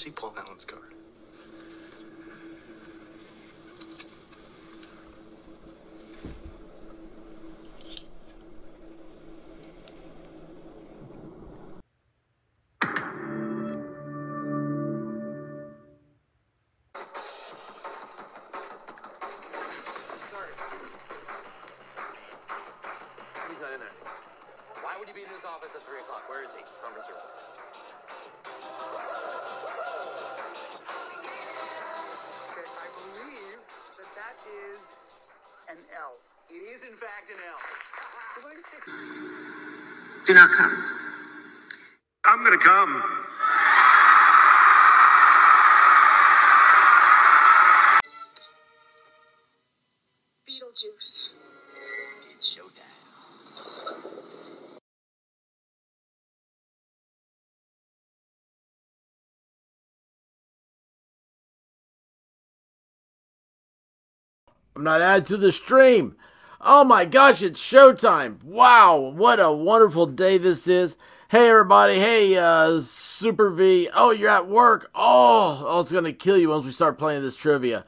see Paul Allen's card. I'm not added to the stream. Oh my gosh, it's showtime. Wow, what a wonderful day this is. Hey everybody, hey uh Super V. Oh, you're at work. Oh, oh it's gonna kill you once we start playing this trivia.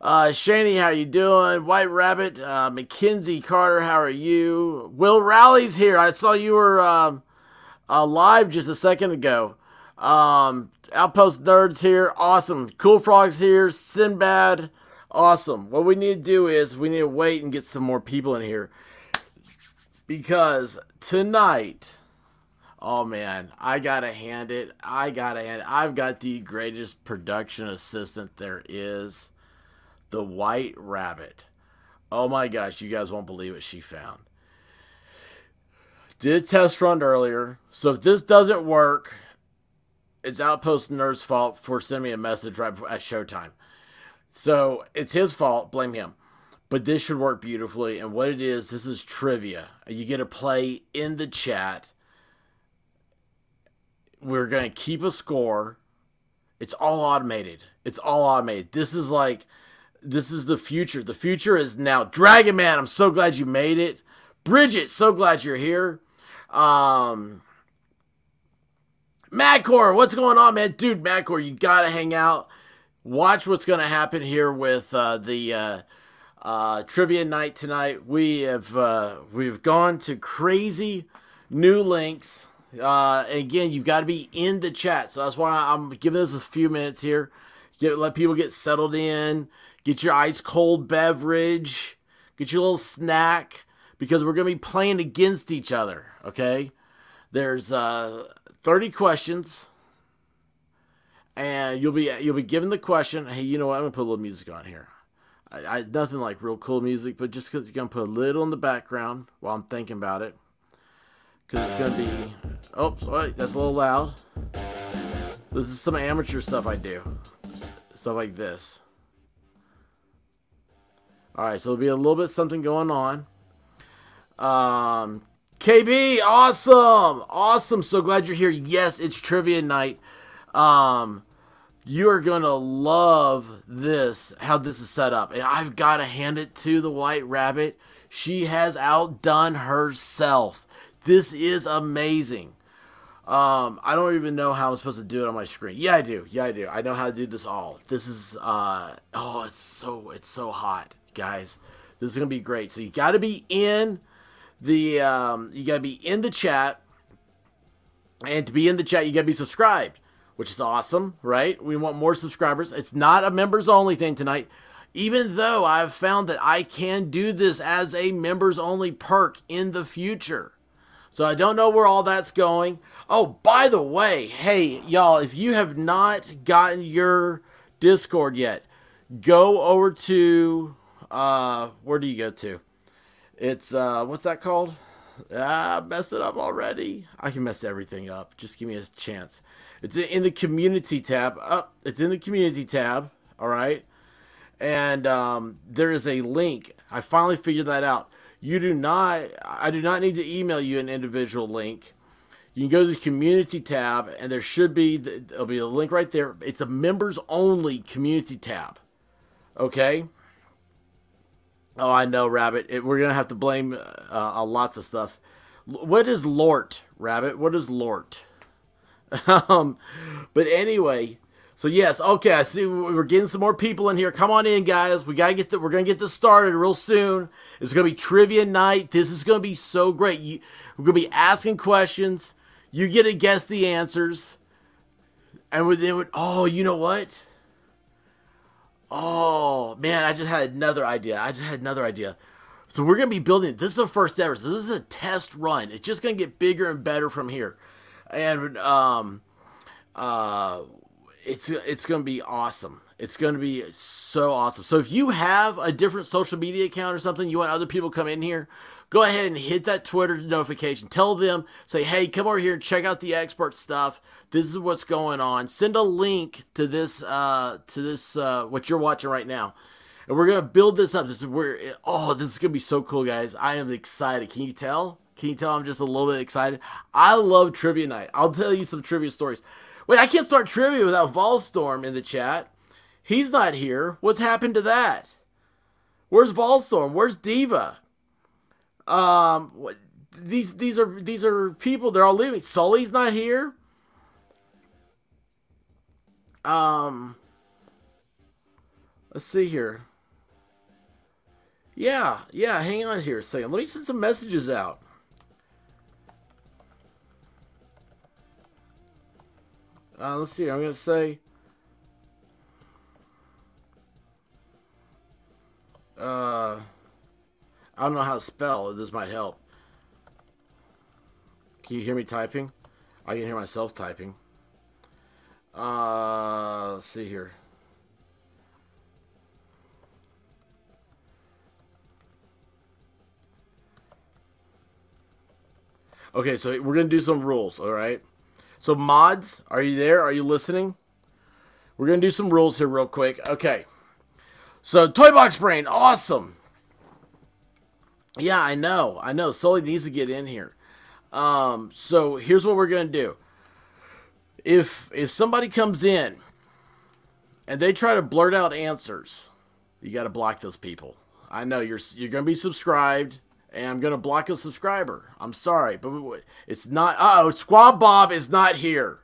Uh Shani, how you doing? White Rabbit, uh Mackenzie Carter, how are you? Will Rally's here. I saw you were um uh, live just a second ago. Um, Outpost Nerds here, awesome. Cool Frogs here, Sinbad, awesome. What we need to do is we need to wait and get some more people in here because tonight, oh man, I gotta hand it. I gotta hand it. I've got the greatest production assistant there is, the White Rabbit. Oh my gosh, you guys won't believe what she found did test run earlier. So if this doesn't work, it's Outpost Nerd's fault for sending me a message right at showtime. So it's his fault. Blame him. But this should work beautifully. And what it is, this is trivia. You get to play in the chat. We're going to keep a score. It's all automated. It's all automated. This is like, this is the future. The future is now. Dragon Man, I'm so glad you made it. Bridget, so glad you're here. Um, Madcore, what's going on, man? Dude, Madcore, you gotta hang out. Watch what's gonna happen here with uh, the uh, uh, trivia night tonight. We have uh, we've gone to crazy new links. Uh, again, you've got to be in the chat, so that's why I'm giving this a few minutes here. Get let people get settled in. Get your ice cold beverage. Get your little snack because we're going to be playing against each other, okay? There's uh 30 questions and you'll be you'll be given the question, "Hey, you know what? I'm to put a little music on here." I, I nothing like real cool music, but just cuz you're to put a little in the background while I'm thinking about it. Cuz it's to be Oh, that's a little loud. This is some amateur stuff I do. Stuff like this. All right, so there'll be a little bit something going on. Um, KB, awesome, awesome. So glad you're here. Yes, it's trivia night. Um, you are gonna love this. How this is set up, and I've got to hand it to the White Rabbit. She has outdone herself. This is amazing. Um, I don't even know how I'm supposed to do it on my screen. Yeah, I do. Yeah, I do. I know how to do this all. This is uh oh, it's so it's so hot, guys. This is gonna be great. So you got to be in the um, you got to be in the chat, and to be in the chat, you got to be subscribed, which is awesome, right? We want more subscribers. It's not a members only thing tonight. Even though I've found that I can do this as a members only perk in the future. So I don't know where all that's going. Oh, by the way, hey, y'all, if you have not gotten your Discord yet, go over to uh where do you go to? It's uh what's that called? Ah, mess it up already. I can mess everything up. Just give me a chance. It's in the community tab. Up, oh, it's in the community tab. All right, and um, there is a link. I finally figured that out. You do not. I do not need to email you an individual link. you can go to the community tab, and there should be there'll be a link right there. It's a members only community tab. Okay. Oh, I know, Rabbit. It, we're gonna have to blame uh, lots of stuff. What is Lort, Rabbit? What is Lort? um, but anyway, so yes, okay. I see we're getting some more people in here. Come on in, guys. We gotta get the, We're gonna get this started real soon. It's gonna be trivia night. This is gonna be so great. You, we're gonna be asking questions. You get to guess the answers, and then, oh, you know what? Oh man, I just had another idea. I just had another idea. So we're gonna be building. This is the first ever. So this is a test run. It's just gonna get bigger and better from here, and um, uh, it's it's gonna be awesome. It's gonna be so awesome. So if you have a different social media account or something, you want other people come in here, go ahead and hit that Twitter notification. Tell them, say, hey, come over here and check out the expert stuff. This is what's going on. Send a link to this uh to this uh what you're watching right now. And we're gonna build this up. This oh, this is gonna be so cool, guys. I am excited. Can you tell? Can you tell I'm just a little bit excited? I love trivia night. I'll tell you some trivia stories. Wait, I can't start trivia without Volstorm in the chat. He's not here. What's happened to that? Where's Volstorm? Where's Diva? Um, these these are these are people. They're all leaving. Sully's not here. Um, let's see here. Yeah, yeah. Hang on here a second. Let me send some messages out. Uh, let's see. I'm gonna say. Uh, I don't know how to spell. This might help. Can you hear me typing? I can hear myself typing. Uh, let's see here. Okay, so we're gonna do some rules. All right. So mods, are you there? Are you listening? We're gonna do some rules here real quick. Okay. So Toy Box Brain, awesome. Yeah, I know. I know. Sully needs to get in here. Um, so here's what we're gonna do. If if somebody comes in and they try to blurt out answers, you got to block those people. I know you're you're gonna be subscribed, and I'm gonna block a subscriber. I'm sorry, but it's not. Oh, Squad Bob is not here.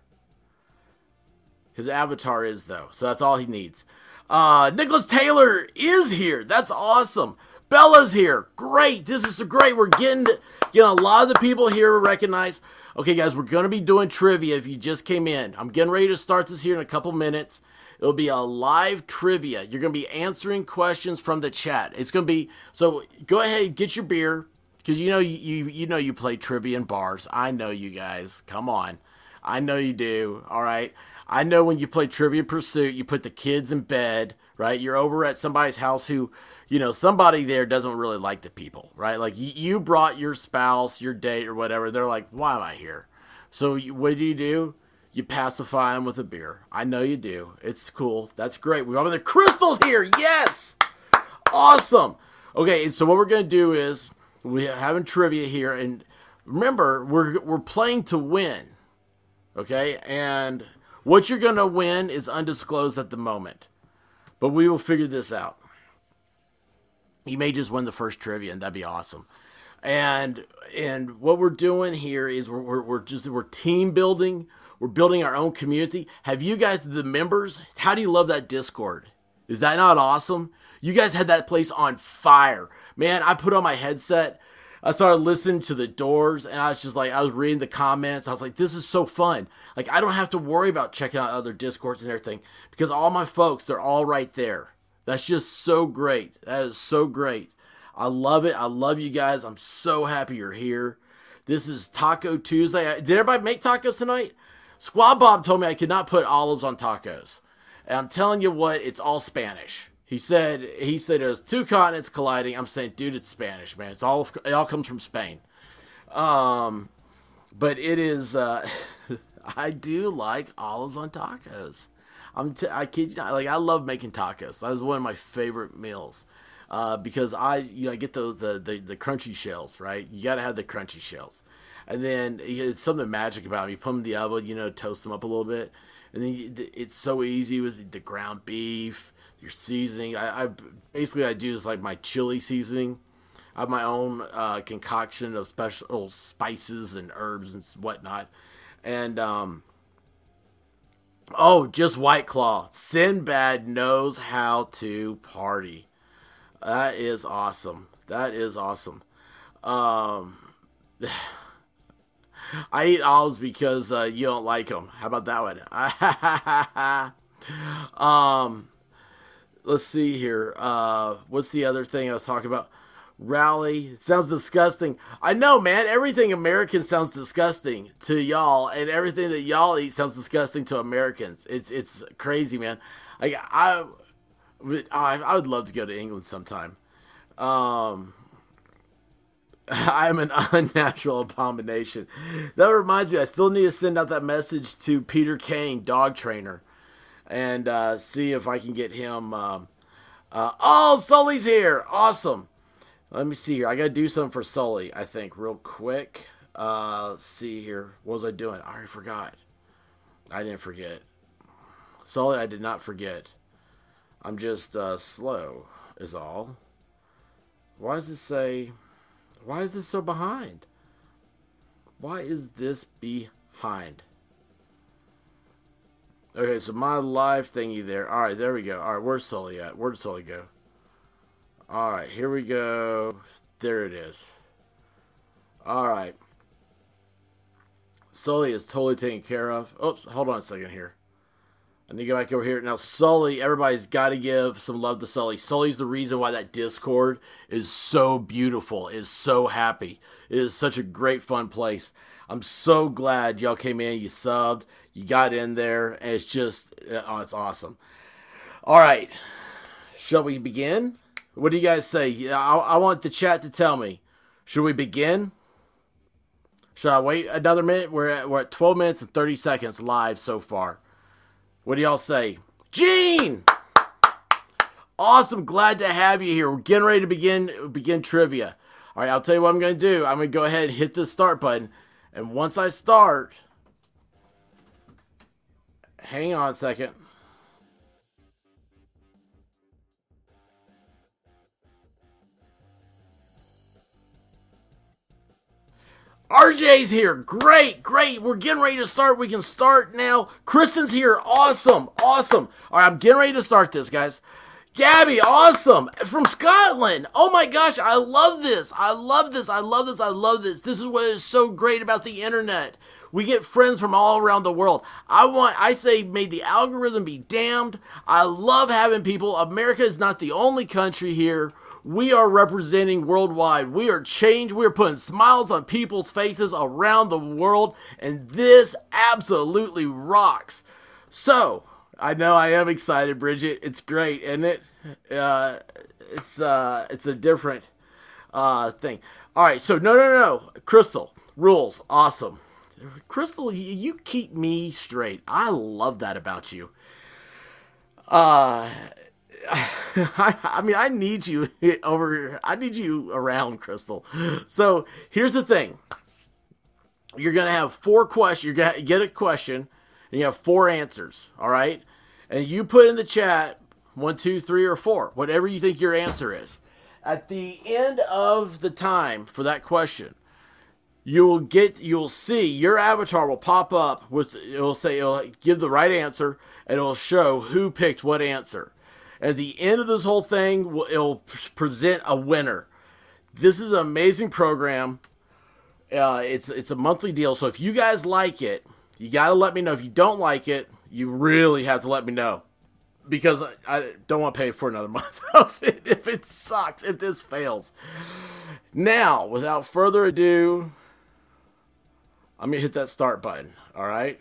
His avatar is though, so that's all he needs. Uh, Nicholas Taylor is here. That's awesome. Bella's here. Great. This is great. We're getting to, getting a lot of the people here recognize. Okay, guys, we're gonna be doing trivia. If you just came in, I'm getting ready to start this here in a couple minutes. It'll be a live trivia. You're gonna be answering questions from the chat. It's gonna be so. Go ahead, get your beer because you know you, you you know you play trivia in bars. I know you guys. Come on, I know you do. All right. I know when you play Trivia Pursuit, you put the kids in bed, right? You're over at somebody's house who, you know, somebody there doesn't really like the people, right? Like you, brought your spouse, your date, or whatever. They're like, why am I here? So you, what do you do? You pacify them with a beer. I know you do. It's cool. That's great. We have got the crystals here. Yes. Awesome. Okay, and so what we're gonna do is we're having trivia here, and remember, we're we're playing to win. Okay, and what you're gonna win is undisclosed at the moment, but we will figure this out. You may just win the first trivia, and that'd be awesome. And and what we're doing here is we're, we're, we're just we're team building. We're building our own community. Have you guys, the members, how do you love that Discord? Is that not awesome? You guys had that place on fire. Man, I put on my headset. I started listening to the doors and I was just like, I was reading the comments. I was like, this is so fun. Like, I don't have to worry about checking out other Discords and everything because all my folks, they're all right there. That's just so great. That is so great. I love it. I love you guys. I'm so happy you're here. This is Taco Tuesday. Did everybody make tacos tonight? Squad Bob told me I could not put olives on tacos. And I'm telling you what, it's all Spanish. He said he said was two continents colliding. I'm saying, dude, it's Spanish, man. It's all it all comes from Spain. Um, but it is. Uh, I do like olives on tacos. I'm t- I kid you not. Like I love making tacos. That is one of my favorite meals. Uh, because I you know I get the, the the the crunchy shells right. You got to have the crunchy shells. and then it's something magic about them. You put them in the oven, you know, toast them up a little bit, and then you, it's so easy with the ground beef, your seasoning. I, I basically I do is like my chili seasoning. I have my own uh, concoction of special spices and herbs and whatnot, and um, oh, just White Claw. Sinbad knows how to party. That is awesome. That is awesome. Um, I eat olives because uh, you don't like them. How about that one? um, let's see here. Uh, what's the other thing I was talking about? Rally. It sounds disgusting. I know, man. Everything American sounds disgusting to y'all, and everything that y'all eat sounds disgusting to Americans. It's it's crazy, man. Like I, I, I would love to go to England sometime. Um, I'm an unnatural abomination. That reminds me, I still need to send out that message to Peter Kane, dog trainer, and uh, see if I can get him. Um, uh, oh, Sully's here! Awesome. Let me see here. I gotta do something for Sully. I think real quick. Uh, let's see here. What was I doing? I already forgot. I didn't forget. Sully, I did not forget. I'm just uh, slow, is all. Why does this say? Why is this so behind? Why is this behind? Okay, so my live thingy there. All right, there we go. All right, where's Sully at? Where'd Sully go? All right, here we go. There it is. All right. Sully is totally taken care of. Oops, hold on a second here. I need to go back over here. Now, Sully, everybody's got to give some love to Sully. Sully's the reason why that Discord is so beautiful, is so happy. It is such a great, fun place. I'm so glad y'all came in, you subbed, you got in there, and it's just, uh, oh, it's awesome. All right, shall we begin? What do you guys say? I, I want the chat to tell me. Should we begin? Should I wait another minute? We're at, we're at 12 minutes and 30 seconds live so far. What do y'all say? Gene! Awesome, glad to have you here. We're getting ready to begin begin trivia. All right, I'll tell you what I'm going to do. I'm going to go ahead and hit the start button. And once I start, hang on a second. RJ's here. Great, great. We're getting ready to start. We can start now. Kristen's here. Awesome, awesome. All right, I'm getting ready to start this, guys. Gabby, awesome. From Scotland. Oh my gosh, I love this. I love this. I love this. I love this. This is what is so great about the internet. We get friends from all around the world. I want, I say, may the algorithm be damned. I love having people. America is not the only country here we are representing worldwide. We are changed. We are putting smiles on people's faces around the world, and this absolutely rocks. So, I know I am excited, Bridget. It's great, isn't it? Uh, it's uh, it's a different uh thing. All right, so no, no, no, Crystal rules, awesome. Crystal, you keep me straight. I love that about you. Uh, I, I mean, I need you over. I need you around, Crystal. So here's the thing: you're gonna have four questions. You're gonna get a question, and you have four answers. All right, and you put in the chat one, two, three, or four, whatever you think your answer is. At the end of the time for that question, you will get you'll see your avatar will pop up with it will say it'll give the right answer and it'll show who picked what answer at the end of this whole thing, it'll present a winner. This is an amazing program. Uh, it's it's a monthly deal, so if you guys like it, you got to let me know. If you don't like it, you really have to let me know because I, I don't want to pay for another month of it if it sucks, if this fails. Now, without further ado, I'm gonna hit that start button. All right.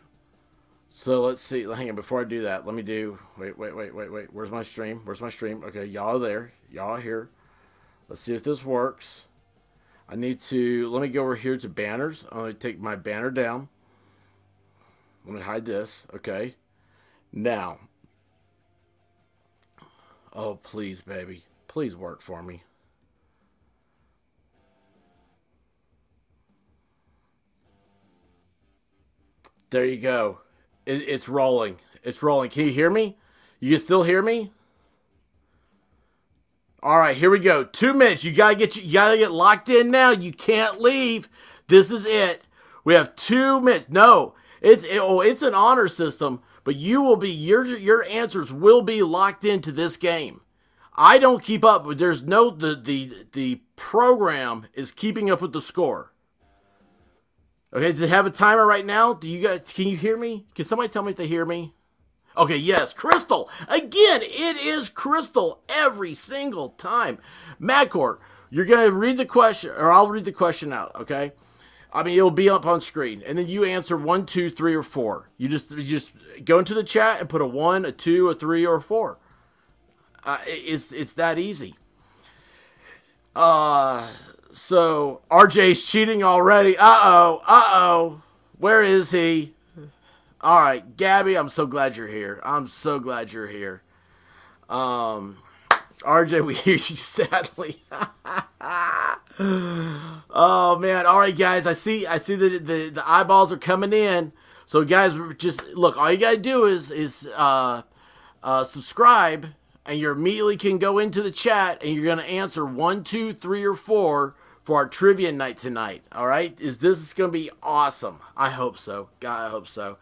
So let's see. Hang on. Before I do that, let me do. Wait, wait, wait, wait, wait. Where's my stream? Where's my stream? Okay, y'all there. Y'all here. Let's see if this works. I need to. Let me go over here to banners. I'm going to take my banner down. Let me hide this. Okay. Now. Oh, please, baby. Please work for me. There you go. It, it's rolling. It's rolling. Can you hear me? You can still hear me? All right, here we go. Two minutes. You gotta get you gotta get locked in now. You can't leave. This is it. We have two minutes. No, it's it, oh, it's an honor system, but you will be your your answers will be locked into this game. I don't keep up, but there's no the the the program is keeping up with the score. Okay, does it have a timer right now? Do you guys can you hear me? Can somebody tell me if they hear me? Okay, yes, Crystal. Again, it is Crystal every single time. Madcore, you're gonna read the question, or I'll read the question out. Okay, I mean it'll be up on screen, and then you answer one, two, three, or four. You just you just go into the chat and put a one, a two, a three, or a four. Uh, it's it's that easy. Uh, so RJ's cheating already. Uh oh, uh oh. Where is he? All right, Gabby, I'm so glad you're here. I'm so glad you're here. Um, RJ, we hear you sadly. oh man! All right, guys, I see. I see that the the eyeballs are coming in. So guys, just look. All you gotta do is is uh, uh, subscribe, and you immediately can go into the chat, and you're gonna answer one, two, three, or four for our trivia night tonight. All right? Is this is gonna be awesome? I hope so. God, I hope so.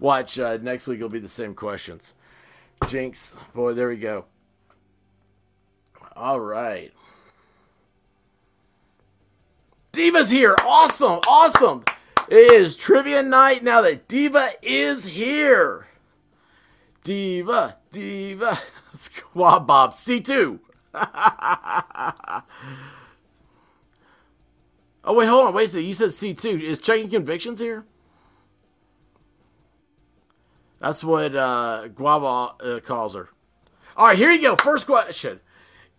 Watch uh, next week. It'll be the same questions. Jinx, boy, there we go. All right. Diva's here. Awesome. Awesome. It is trivia night now that Diva is here. Diva, Diva. Squad Bob, C2. oh, wait, hold on. Wait a second. You said C2. Is checking convictions here? That's what uh, Guava uh, calls her. All right, here you go. First question.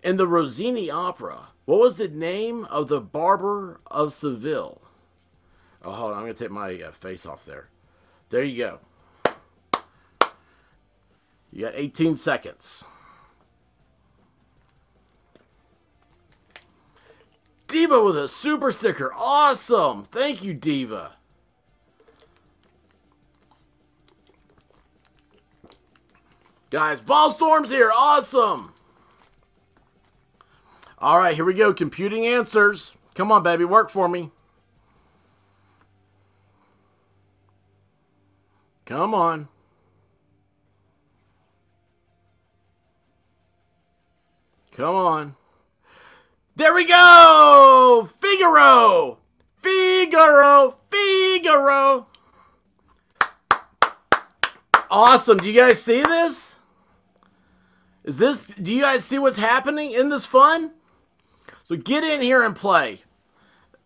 In the Rossini opera, what was the name of the barber of Seville? Oh, hold on. I'm going to take my uh, face off there. There you go. You got 18 seconds. Diva with a super sticker. Awesome. Thank you, Diva. Guys, Volstorm's here. Awesome. All right, here we go. Computing answers. Come on, baby. Work for me. Come on. Come on. There we go! Figaro! Figaro! Figaro! Awesome. Do you guys see this? Is this, do you guys see what's happening in this fun? So get in here and play.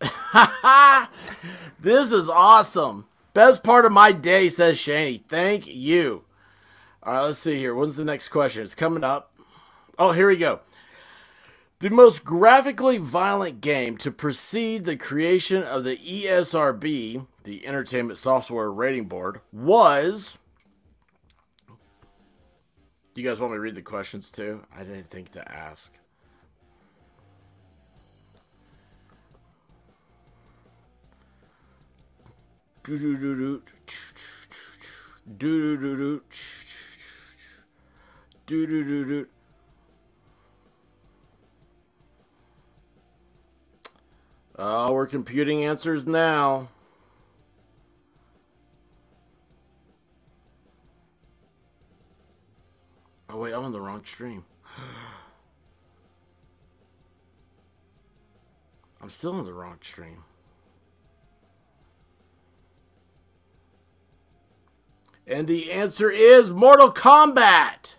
this is awesome. Best part of my day, says Shani. Thank you. All right, let's see here. When's the next question? It's coming up. Oh, here we go. The most graphically violent game to precede the creation of the ESRB, the Entertainment Software Rating Board, was do you guys want me to read the questions too? I didn't think to ask. Do do do Oh, we're computing answers now. Oh wait, I'm on the wrong stream. I'm still on the wrong stream. And the answer is Mortal Kombat.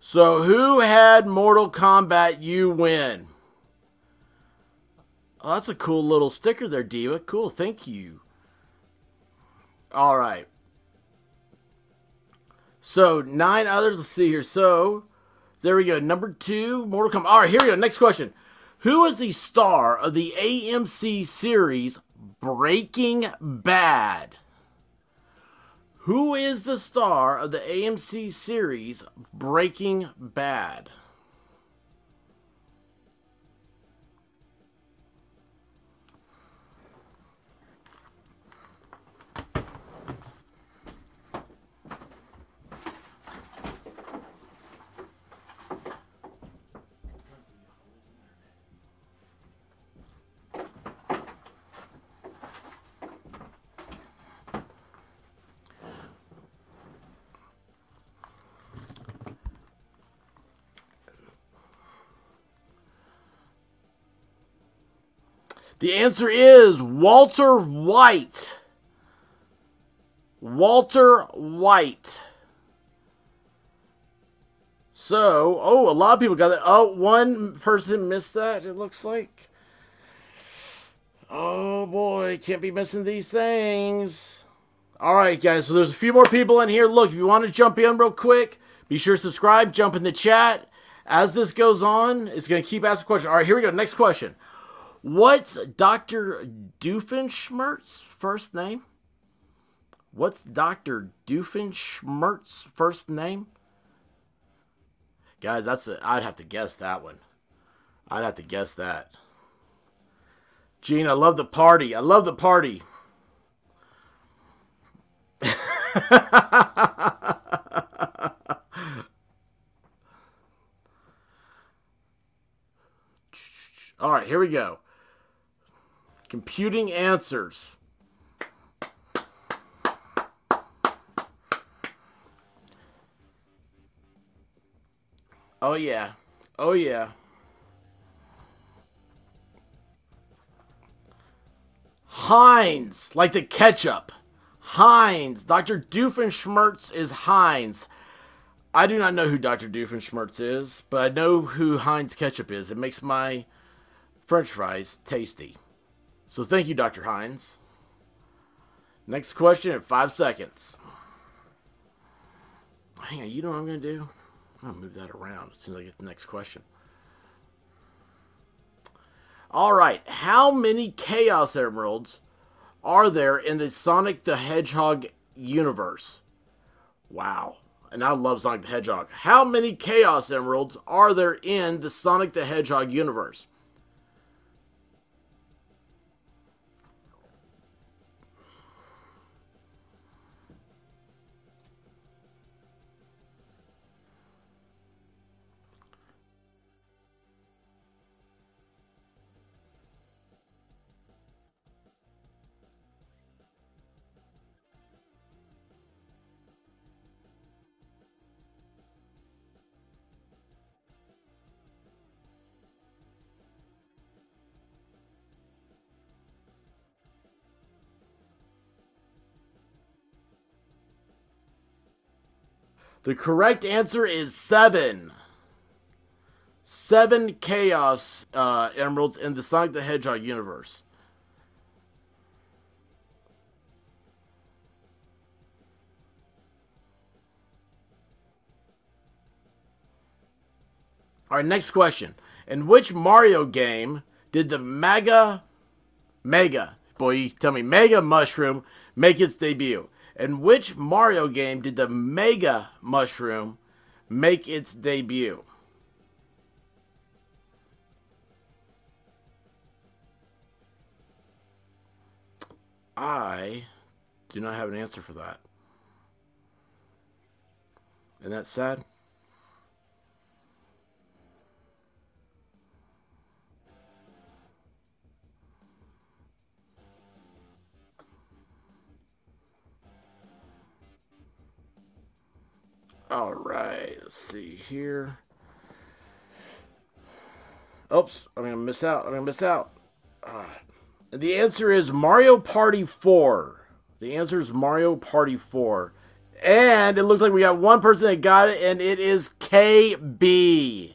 So who had Mortal Kombat? You win. Oh, that's a cool little sticker there, Diva. Cool, thank you. All right. So nine others. Let's see here. So there we go. Number two, Mortal Kombat. All right, here we go. Next question. Who is the star of the AMC series Breaking Bad? Who is the star of the AMC series Breaking Bad? The answer is Walter White. Walter White. So, oh, a lot of people got that. Oh, one person missed that, it looks like. Oh boy, can't be missing these things. All right, guys, so there's a few more people in here. Look, if you want to jump in real quick, be sure to subscribe, jump in the chat. As this goes on, it's going to keep asking questions. All right, here we go. Next question. What's Dr. Doofenshmirtz's first name? What's Dr. Doofenshmirtz's first name? Guys, that's a, I'd have to guess that one. I'd have to guess that. Gene, I love the party. I love the party. All right, here we go. Computing answers. Oh, yeah. Oh, yeah. Heinz, like the ketchup. Heinz. Dr. Doofenshmirtz is Heinz. I do not know who Dr. Doofenshmirtz is, but I know who Heinz ketchup is. It makes my french fries tasty. So thank you, Dr. Heinz. Next question in five seconds. Hang on, you know what I'm going to do? I'm going to move that around as soon as I get the next question. All right, how many Chaos Emeralds are there in the Sonic the Hedgehog universe? Wow. And I love Sonic the Hedgehog. How many Chaos Emeralds are there in the Sonic the Hedgehog universe? The correct answer is seven. Seven Chaos uh, Emeralds in the Sonic the Hedgehog universe. All right, next question. In which Mario game did the Mega, Mega, boy, tell me, Mega Mushroom make its debut? In which Mario game did the Mega Mushroom make its debut? I do not have an answer for that. And that's sad. All right, let's see here. Oops, I'm gonna miss out. I'm gonna miss out. Uh, the answer is Mario Party 4. The answer is Mario Party 4. And it looks like we got one person that got it, and it is KB.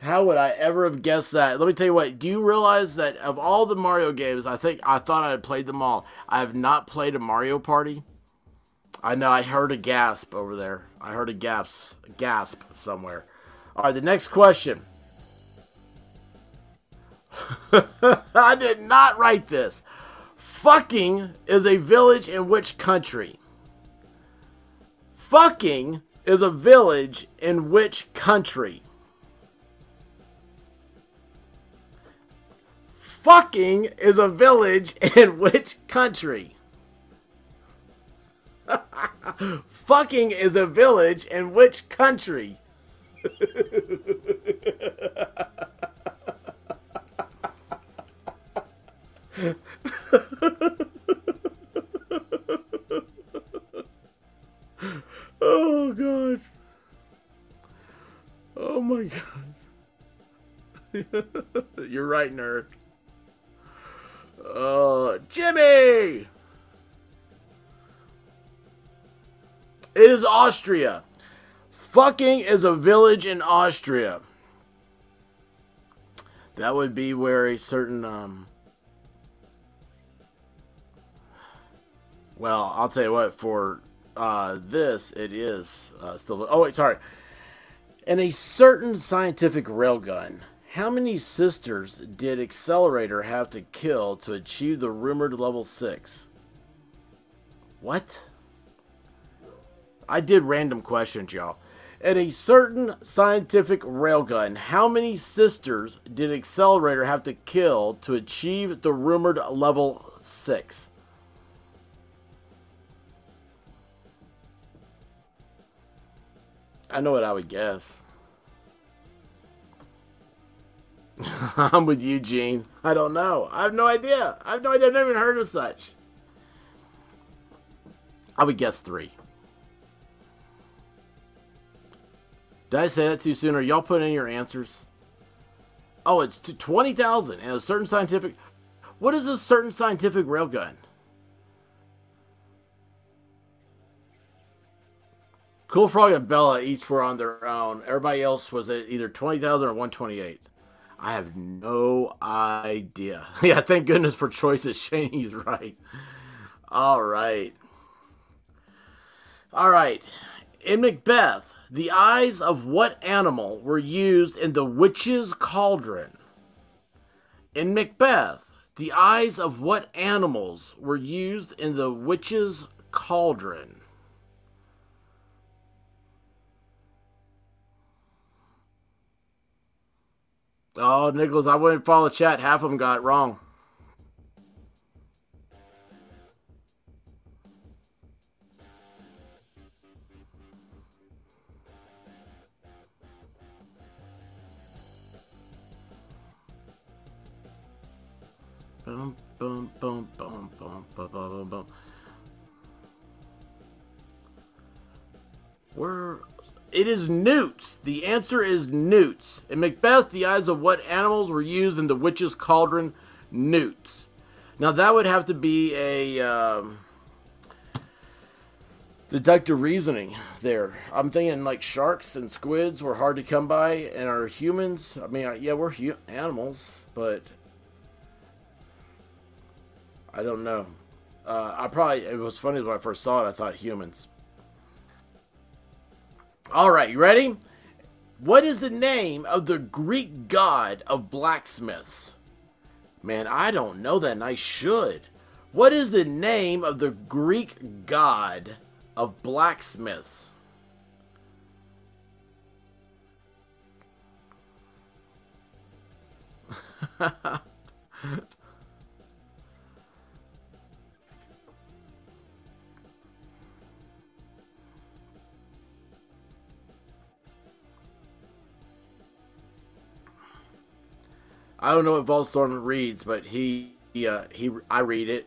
How would I ever have guessed that? Let me tell you what. Do you realize that of all the Mario games, I think I thought I had played them all. I have not played a Mario Party. I know. I heard a gasp over there. I heard a gasp, a gasp somewhere. All right, the next question. I did not write this. Fucking is a village in which country? Fucking is a village in which country? Fucking is a village in which country? Fucking is a village in which country? oh god. Oh my god. You're right, nerd. Uh, Jimmy! It is Austria. Fucking is a village in Austria. That would be where a certain um Well, I'll tell you what, for uh this it is uh still Oh wait, sorry. In a certain scientific railgun, how many sisters did Accelerator have to kill to achieve the rumored level 6? What? I did random questions, y'all. In a certain scientific railgun, how many sisters did Accelerator have to kill to achieve the rumored level 6? I know what I would guess. I'm with Eugene. I don't know. I have no idea. I have no idea. I've never even heard of such. I would guess three. Did I say that too soon? Are y'all putting in your answers? Oh, it's to 20,000 and a certain scientific. What is a certain scientific railgun? Cool Frog and Bella each were on their own. Everybody else was at either 20,000 or 128. I have no idea. yeah, thank goodness for choices. Shane, he's right. All right. All right. In Macbeth, the eyes of what animal were used in the witch's cauldron? In Macbeth, the eyes of what animals were used in the witch's cauldron? Oh, Nicholas, I wouldn't follow chat. Half of them got it wrong. Boom, boom, boom, boom, boom, boom, boom, boom. Where it is newts. The answer is newts. In Macbeth, the eyes of what animals were used in the witch's cauldron? Newts. Now that would have to be a um, deductive reasoning there. I'm thinking like sharks and squids were hard to come by, and are humans. I mean, yeah, we're hu- animals, but I don't know. Uh, I probably it was funny when I first saw it. I thought humans. All right, you ready? What is the name of the Greek god of blacksmiths? Man, I don't know that, and I should. What is the name of the Greek god of blacksmiths? I don't know what Volstorm reads, but he, he, uh, he, I read it.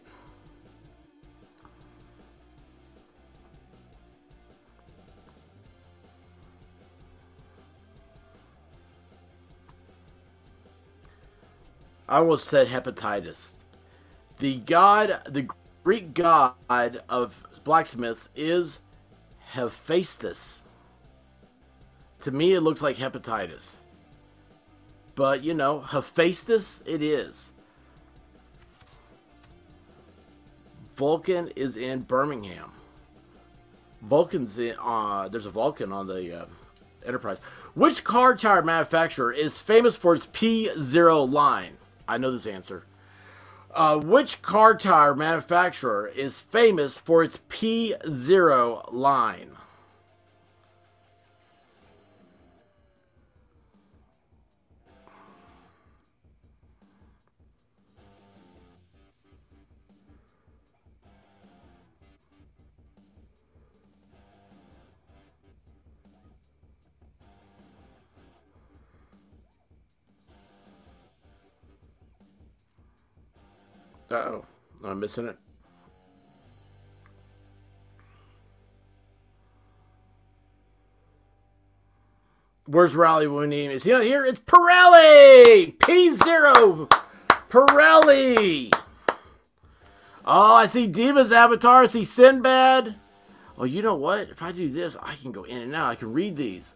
I almost said hepatitis. The god, the Greek god of blacksmiths is Hephaestus. To me, it looks like hepatitis. But, you know, Hephaestus it is. Vulcan is in Birmingham. Vulcan's in, uh, there's a Vulcan on the uh, Enterprise. Which car tire manufacturer is famous for its P0 line? I know this answer. Uh, which car tire manufacturer is famous for its P0 line? Uh oh. I'm missing it. Where's Raleigh when he is he not here? It's Pirelli! P0! Pirelli! Oh, I see Diva's avatar. I see Sinbad. Oh, you know what? If I do this, I can go in and out. I can read these.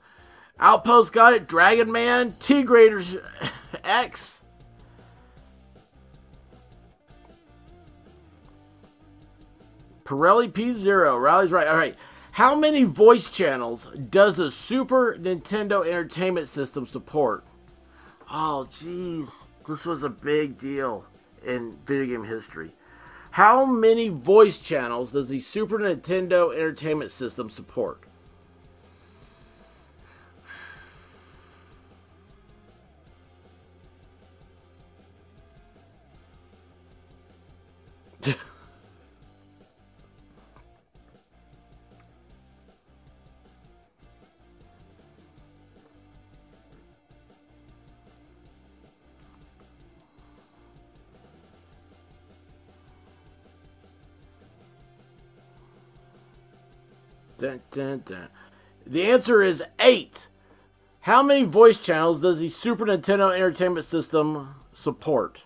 Outpost got it. Dragon Man. T Graders X. Pirelli P0. Riley's right. All right. How many voice channels does the Super Nintendo Entertainment System support? Oh, jeez. This was a big deal in video game history. How many voice channels does the Super Nintendo Entertainment System support? Dun, dun, dun. The answer is eight. How many voice channels does the Super Nintendo Entertainment System support?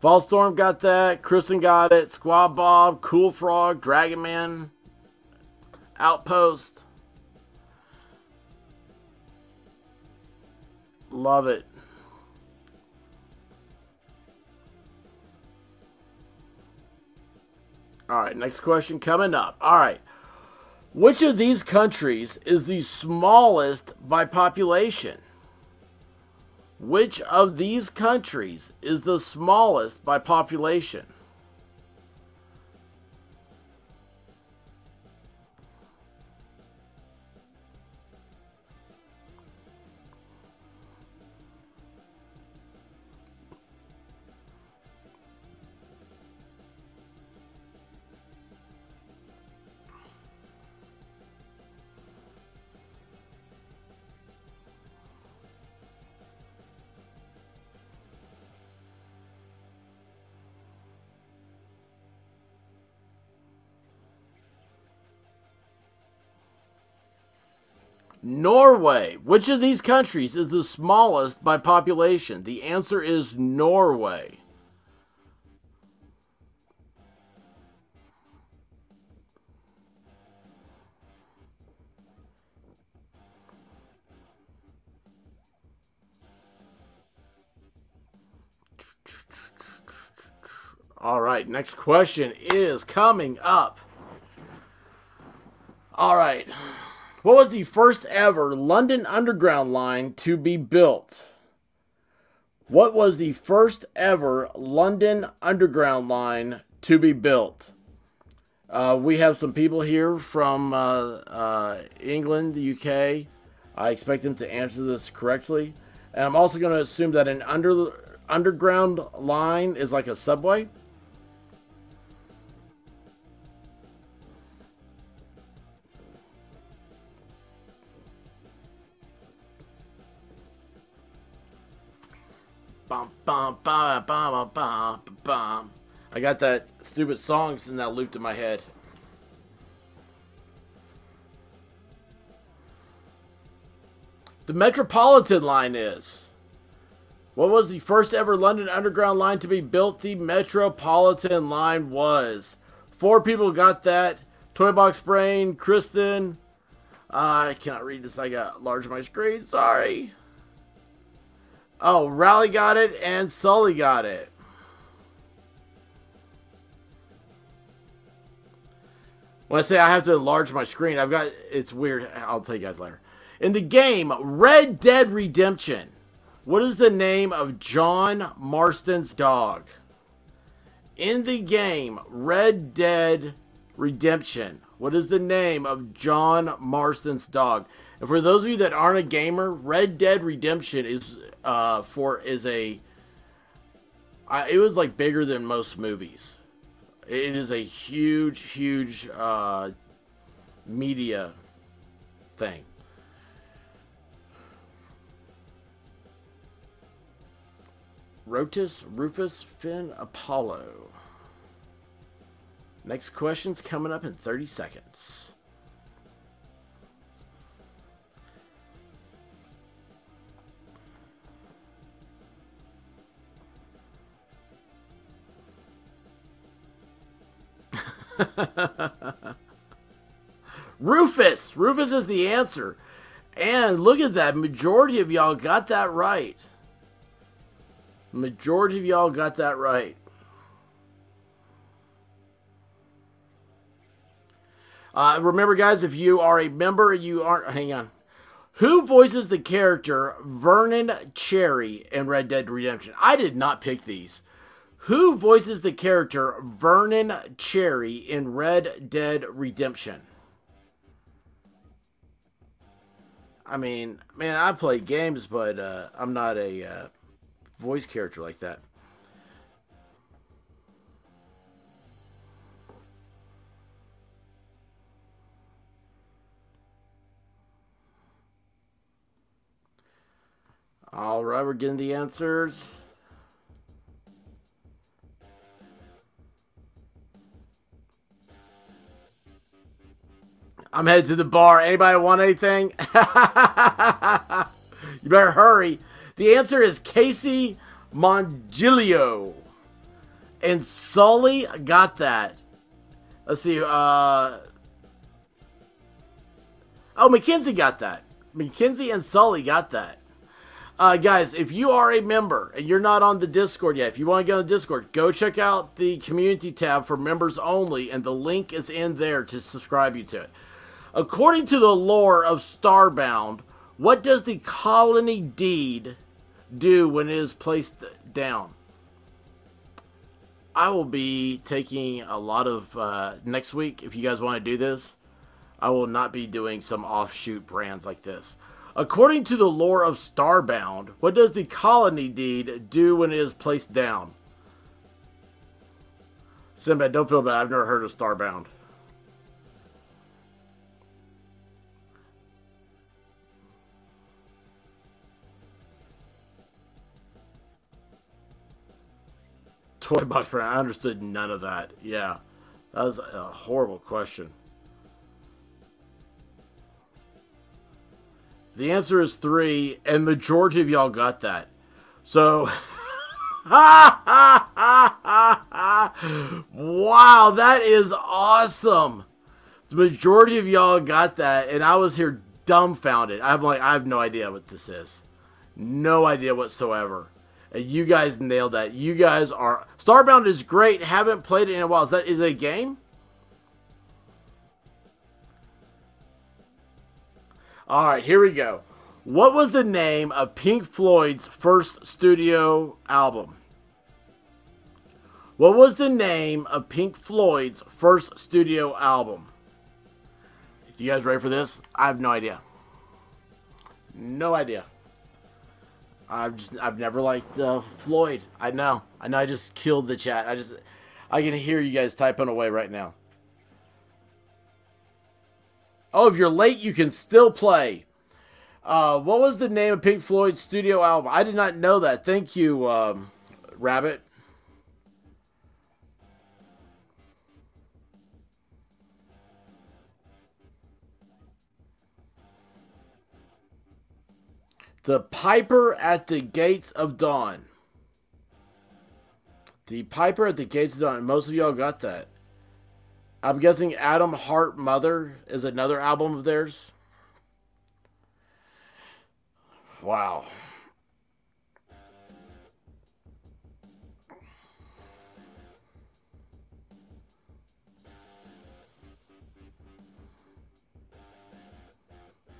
Volstorm got that. Kristen got it. Squad Bob, Cool Frog, Dragon Man, Outpost. Love it. All right, next question coming up. All right. Which of these countries is the smallest by population? Which of these countries is the smallest by population? Norway. Which of these countries is the smallest by population? The answer is Norway. All right, next question is coming up. All right. What was the first ever London Underground line to be built? What was the first ever London Underground line to be built? Uh, we have some people here from uh, uh, England, the UK. I expect them to answer this correctly. And I'm also going to assume that an under, underground line is like a subway. Bum, bum, bum, bum, bum. I got that stupid songs in that looped in my head. The Metropolitan line is. What was the first ever London Underground line to be built? The Metropolitan line was. Four people got that. Toybox Brain, Kristen. Uh, I cannot read this. I got large my screen. Sorry. Oh, Rally got it and Sully got it. When I say I have to enlarge my screen, I've got it's weird. I'll tell you guys later. In the game Red Dead Redemption, what is the name of John Marston's dog? In the game Red Dead Redemption, what is the name of John Marston's dog? And for those of you that aren't a gamer, Red Dead Redemption is uh, for is a. I, it was like bigger than most movies. It is a huge, huge uh, media thing. Rotus, Rufus, Finn, Apollo. Next question's coming up in 30 seconds. Rufus. Rufus is the answer. And look at that. Majority of y'all got that right. Majority of y'all got that right. Uh, remember, guys, if you are a member, you aren't. Hang on. Who voices the character Vernon Cherry in Red Dead Redemption? I did not pick these. Who voices the character Vernon Cherry in Red Dead Redemption? I mean, man, I play games, but uh, I'm not a uh, voice character like that. All right, we're getting the answers. I'm headed to the bar. Anybody want anything? you better hurry. The answer is Casey Mongilio. And Sully got that. Let's see. Uh... Oh, McKenzie got that. McKenzie and Sully got that. Uh, guys, if you are a member and you're not on the Discord yet, if you want to get on the Discord, go check out the community tab for members only, and the link is in there to subscribe you to it. According to the lore of Starbound, what does the colony deed do when it is placed down? I will be taking a lot of uh, next week. If you guys want to do this, I will not be doing some offshoot brands like this. According to the lore of Starbound, what does the colony deed do when it is placed down? Sinbad, don't feel bad. I've never heard of Starbound. Toy box for I understood none of that. Yeah, that was a horrible question. The answer is three, and majority of y'all got that. So, wow, that is awesome. The majority of y'all got that, and I was here dumbfounded. I'm like, I have no idea what this is. No idea whatsoever. You guys nailed that. You guys are Starbound is great. Haven't played it in a while. Is that is it a game? All right, here we go. What was the name of Pink Floyd's first studio album? What was the name of Pink Floyd's first studio album? You guys ready for this? I have no idea. No idea. I've just I've never liked uh, Floyd. I know. I know. I just killed the chat. I just I can hear you guys typing away right now. Oh, if you're late, you can still play. Uh, what was the name of Pink Floyd's studio album? I did not know that. Thank you, um, Rabbit. The Piper at the Gates of Dawn. The Piper at the Gates of Dawn. Most of y'all got that. I'm guessing Atom Heart Mother is another album of theirs. Wow.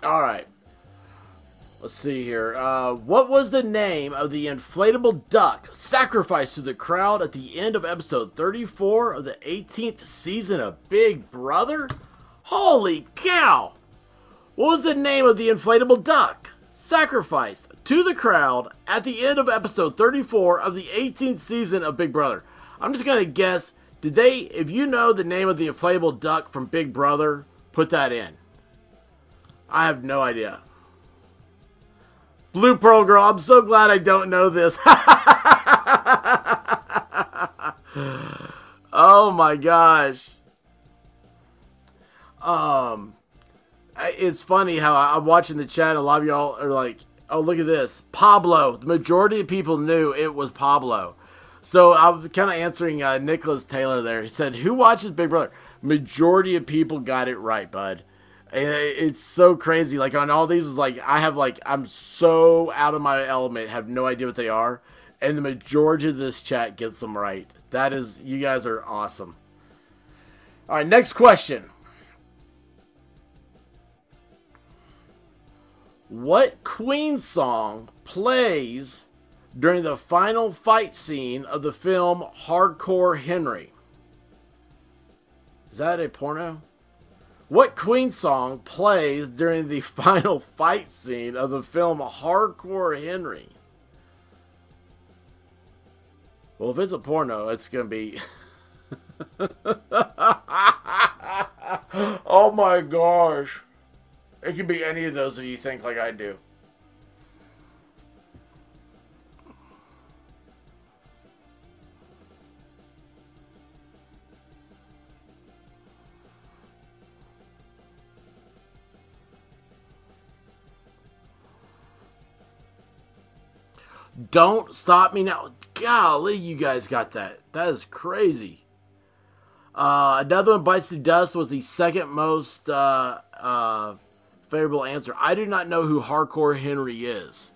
All right. Let's see here. Uh, what was the name of the inflatable duck sacrificed to the crowd at the end of episode 34 of the 18th season of Big Brother? Holy cow! What was the name of the inflatable duck sacrificed to the crowd at the end of episode 34 of the 18th season of Big Brother? I'm just gonna guess. Did they, if you know the name of the inflatable duck from Big Brother, put that in? I have no idea. Blue Pearl Girl, I'm so glad I don't know this. oh my gosh. Um, it's funny how I'm watching the chat. A lot of y'all are like, "Oh, look at this, Pablo." The majority of people knew it was Pablo. So I'm kind of answering uh, Nicholas Taylor there. He said, "Who watches Big Brother?" Majority of people got it right, bud. It's so crazy. Like on all these, is like I have like I'm so out of my element, have no idea what they are, and the majority of this chat gets them right. That is, you guys are awesome. All right, next question. What Queen song plays during the final fight scene of the film Hardcore Henry? Is that a porno? What Queen song plays during the final fight scene of the film Hardcore Henry? Well, if it's a porno, it's going to be. oh my gosh. It could be any of those if you think like I do. Don't stop me now. Golly, you guys got that. That is crazy. Uh, another one bites the dust was the second most uh, uh, favorable answer. I do not know who Hardcore Henry is.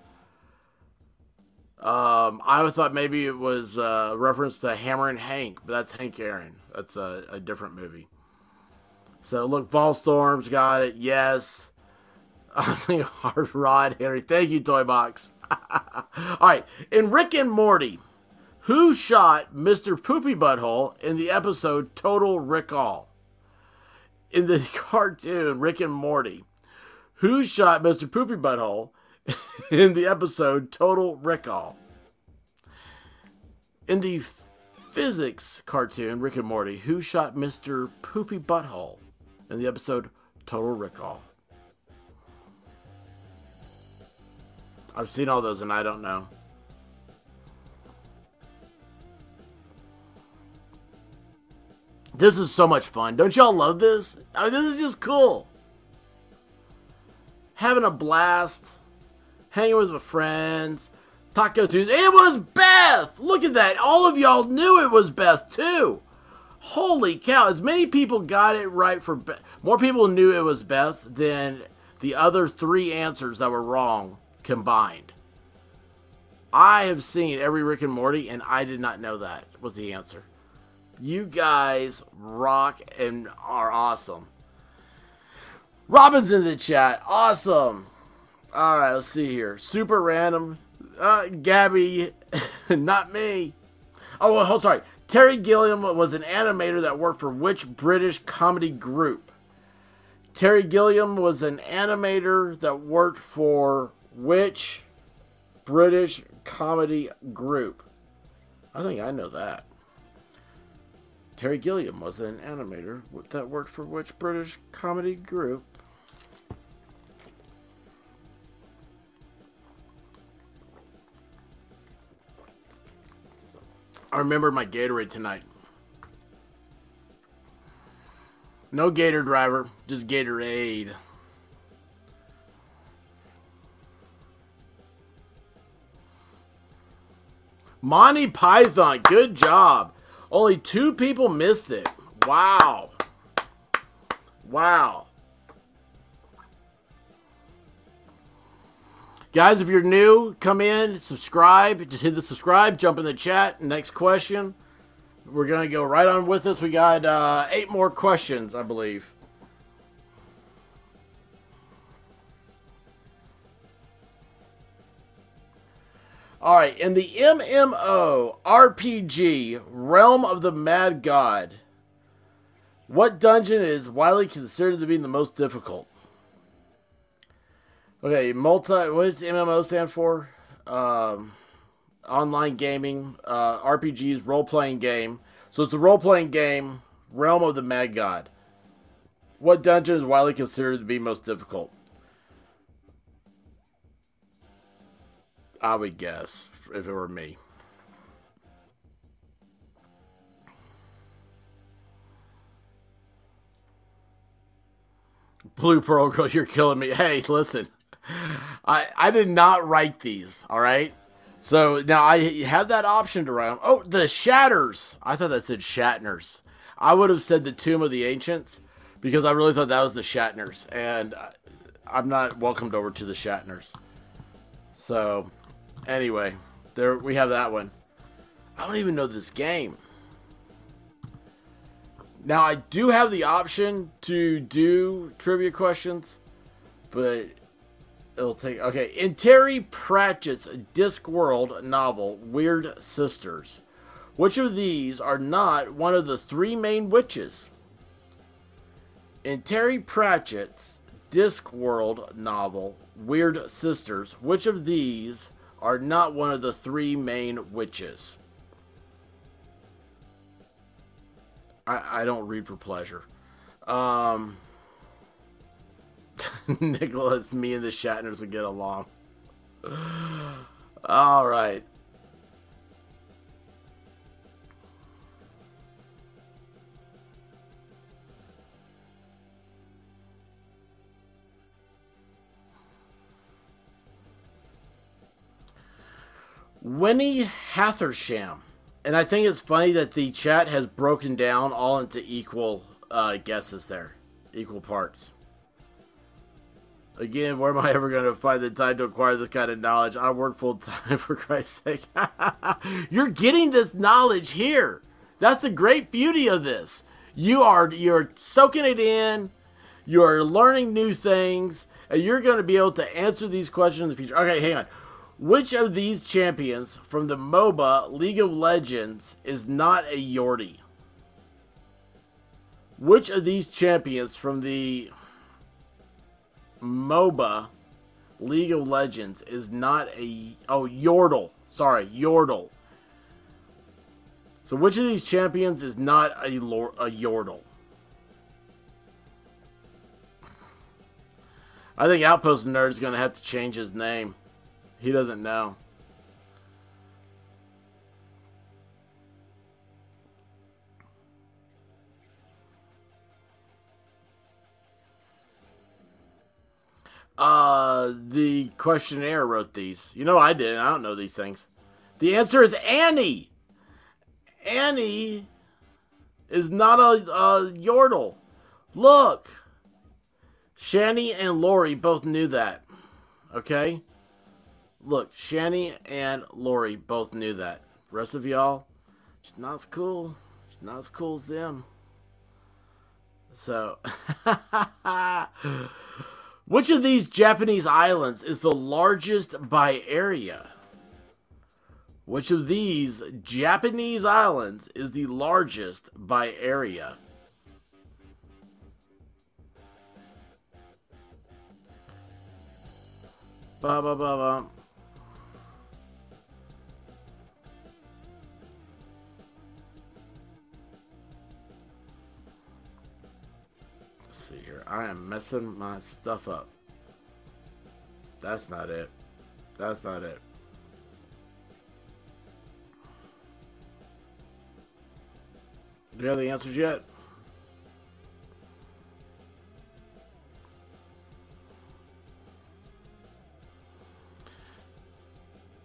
Um, I thought maybe it was uh, reference to Hammer and Hank, but that's Hank Aaron. That's a, a different movie. So look, Volstorm's got it. Yes. I think Hard Rod Henry. Thank you, Toy Box. All right, in Rick and Morty, who shot Mr. Poopy Butthole in the episode Total Recall? In the cartoon Rick and Morty, who shot Mr. Poopy Butthole in the episode Total Recall? In the physics cartoon Rick and Morty, who shot Mr. Poopy Butthole in the episode Total Recall? I've seen all those and I don't know. This is so much fun. Don't y'all love this? I mean, this is just cool. Having a blast, hanging with my friends, Taco Tuesday. It was Beth! Look at that. All of y'all knew it was Beth, too. Holy cow. As many people got it right for Beth. More people knew it was Beth than the other three answers that were wrong combined. I have seen every Rick and Morty, and I did not know that was the answer. You guys rock and are awesome. Robin's in the chat. Awesome. All right, let's see here. Super random. Uh, Gabby, not me. Oh, well, hold sorry. Terry Gilliam was an animator that worked for which British comedy group? Terry Gilliam was an animator that worked for which British comedy group? I think I know that. Terry Gilliam was an animator that worked for which British comedy group? I remember my Gatorade tonight. No Gator driver, just Gatorade. Monty Python, good job. Only two people missed it. Wow. Wow. Guys, if you're new, come in, subscribe. Just hit the subscribe, jump in the chat. Next question. We're going to go right on with this. We got uh, eight more questions, I believe. All right, in the MMO RPG Realm of the Mad God, what dungeon is widely considered to be the most difficult? Okay, multi. What does MMO stand for? Um, online gaming, uh, RPGs, role playing game. So it's the role playing game Realm of the Mad God. What dungeon is widely considered to be most difficult? I would guess if it were me. Blue Pearl Girl, you're killing me. Hey, listen. I I did not write these, all right? So now I have that option to write on. Oh, the Shatters. I thought that said Shatners. I would have said the Tomb of the Ancients because I really thought that was the Shatners, and uh, I'm not welcomed over to the Shatners. So, anyway, there we have that one. I don't even know this game. Now I do have the option to do trivia questions, but it'll take okay. In Terry Pratchett's Discworld novel Wyrd Sisters, which of these are not one of the three main witches? In Terry Pratchett's Discworld novel Wyrd Sisters, which of these are not one of the three main witches? I, I don't read for pleasure. Um, Nicholas, me and the Shatners would get along. All right. Winnie Hathersham. And I think it's funny that the chat has broken down all into equal uh, guesses there, equal parts. Again, where am I ever going to find the time to acquire this kind of knowledge? I work full time, for Christ's sake. You're getting this knowledge here. That's the great beauty of this. You are you're soaking it in. You're learning new things, and you're going to be able to answer these questions in the future. Okay, hang on. Which of these champions from the MOBA League of Legends is not a Yordi? Which of these champions from the MOBA League of Legends is not a oh Yordle? Sorry, Yordle. So which of these champions is not a a Yordle? I think Outpost Nerd's gonna have to change his name. He doesn't know. Uh, the questionnaire wrote these. You know, I didn't. I don't know these things. The answer is Annie. Annie is not a, a Yordle. Look. Shani and Lori both knew that. Okay? Look, Shani and Lori both knew that. Rest of y'all, she's not as cool. She's not as cool as them. So, which of these Japanese islands is the largest by area? Which of these Japanese islands is the largest by area? Ba ba ba ba. See here. I am messing my stuff up. That's not it. That's not it. Do you have the answers yet?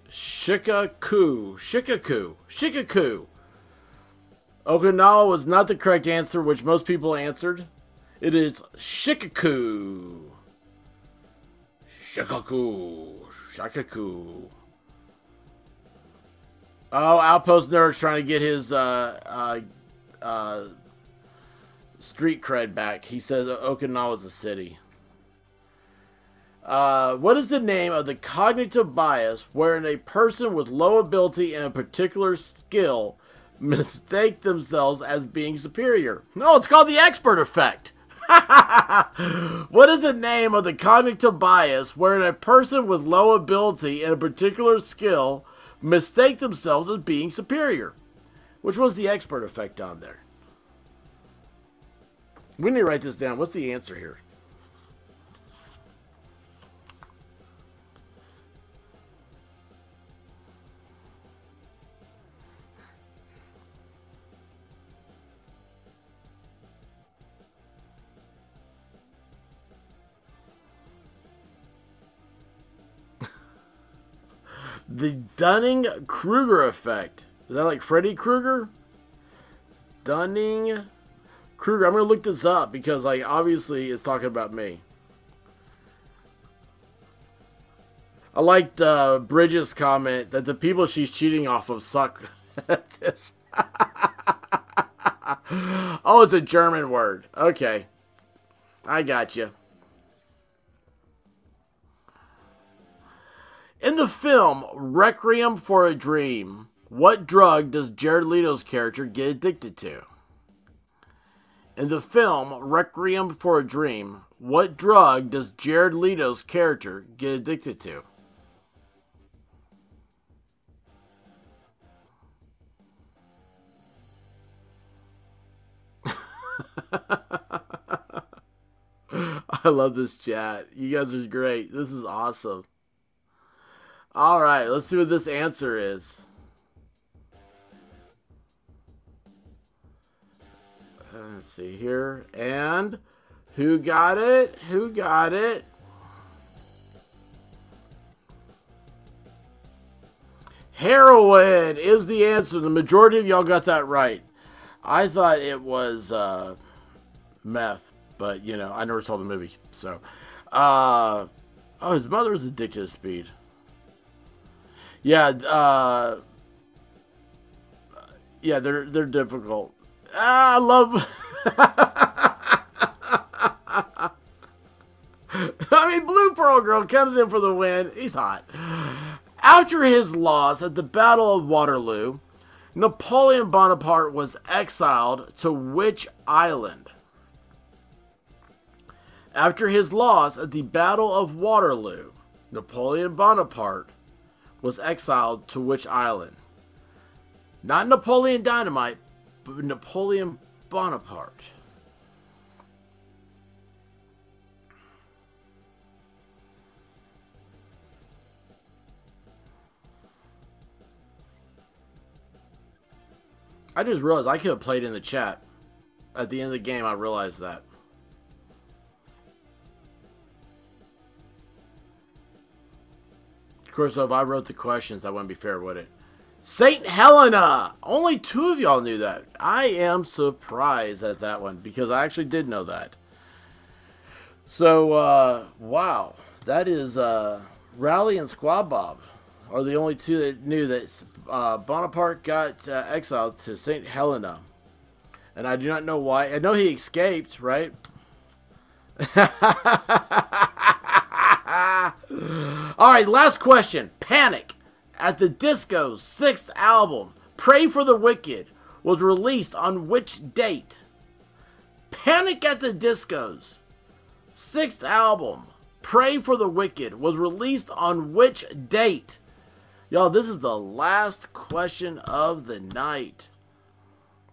Shikaku. Shikaku. Shikaku. Okinawa was not the correct answer, which most people answered. It is Shikaku. Shikaku. Shikaku. Oh, Outpost Nerd's trying to get his uh, uh, uh, street cred back. He says Okinawa's a city. Uh, what is the name of the cognitive bias wherein a person with low ability in a particular skill mistake themselves as being superior? No, it's called the expert effect. what is the name of the cognitive bias wherein a person with low ability in a particular skill mistake themselves as being superior? Which was the expert effect on there? We need to write this down. What's the answer here? The Dunning Kruger effect. Is that like Freddy Krueger? Dunning Kruger. I'm gonna look this up because, like, obviously, it's talking about me. I liked uh, Bridges' comment that the people she's cheating off of suck at this. oh, it's a German word. Okay. I got you. In the film Requiem for a Dream, what drug does Jared Leto's character get addicted to? In the film Requiem for a Dream, what drug does Jared Leto's character get addicted to? I love this chat. You guys are great. This is awesome. All right, let's see what this answer is. Let's see here. And who got it? Who got it? Heroin is the answer. The majority of y'all got that right. I thought it was uh, meth, but you know, I never saw the movie. So, uh, oh, his mother was addicted to speed. Yeah, uh, yeah, they're they're difficult. Ah, I love. I mean, Blue Pearl Girl comes in for the win. He's hot. After his loss at the Battle of Waterloo, Napoleon Bonaparte was exiled to which island? After his loss at the Battle of Waterloo, Napoleon Bonaparte was exiled to which island? Not Napoleon Dynamite, but Napoleon Bonaparte. I just realized I could have played in the chat. At the end of the game, I realized that. Of course, if I wrote the questions, that wouldn't be fair, would it? St. Helena! Only two of y'all knew that. I am surprised at that one because I actually did know that. So, uh, wow. That is uh, Rally and Squad Bob are the only two that knew that uh, Bonaparte got uh, exiled to St. Helena. And I do not know why. I know he escaped, right? All right, last question. Panic at the Disco's sixth album, Pray for the Wicked, was released on which date? Panic at the Disco's sixth album, Pray for the Wicked, was released on which date? Y'all, this is the last question of the night.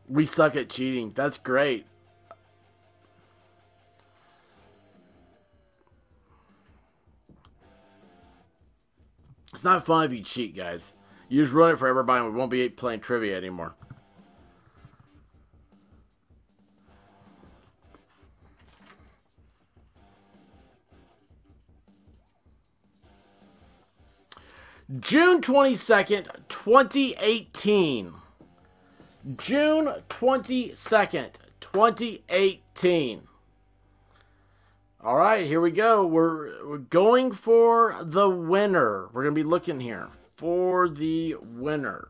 We suck at cheating. That's great. It's not fun if you cheat, guys. You just ruin it for everybody and we won't be playing trivia anymore. June 22nd, 2018. June 22nd, 2018. All right, here we go. We're, we're going for the winner. We're going to be looking here for the winner.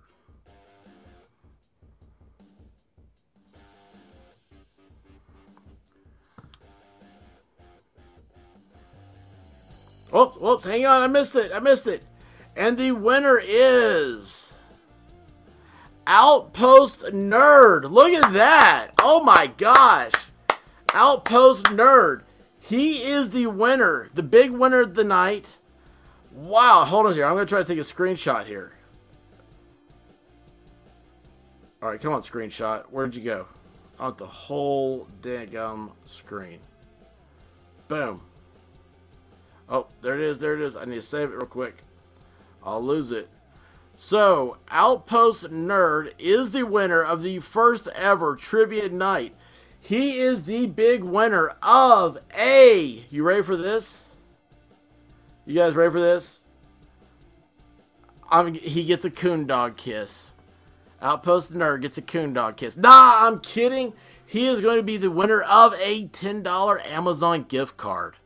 Oh, oh, hang on. I missed it. I missed it. And the winner is Outpost Nerd. Look at that. Oh my gosh. Outpost Nerd. He is the winner, the big winner of the night. Wow, hold on here. I'm going to try to take a screenshot here. All right, come on, screenshot. Where'd you go? On the whole damn screen. Boom. Oh, there it is. There it is. I need to save it real quick. I'll lose it. So, Outpost Nerd is the winner of the first ever trivia night. He is the big winner of a. You ready for this? You guys ready for this? I'm, he gets a coon dog kiss. Outpost Nerd gets a coon dog kiss. Nah, I'm kidding. He is going to be the winner of a $10 Amazon gift card.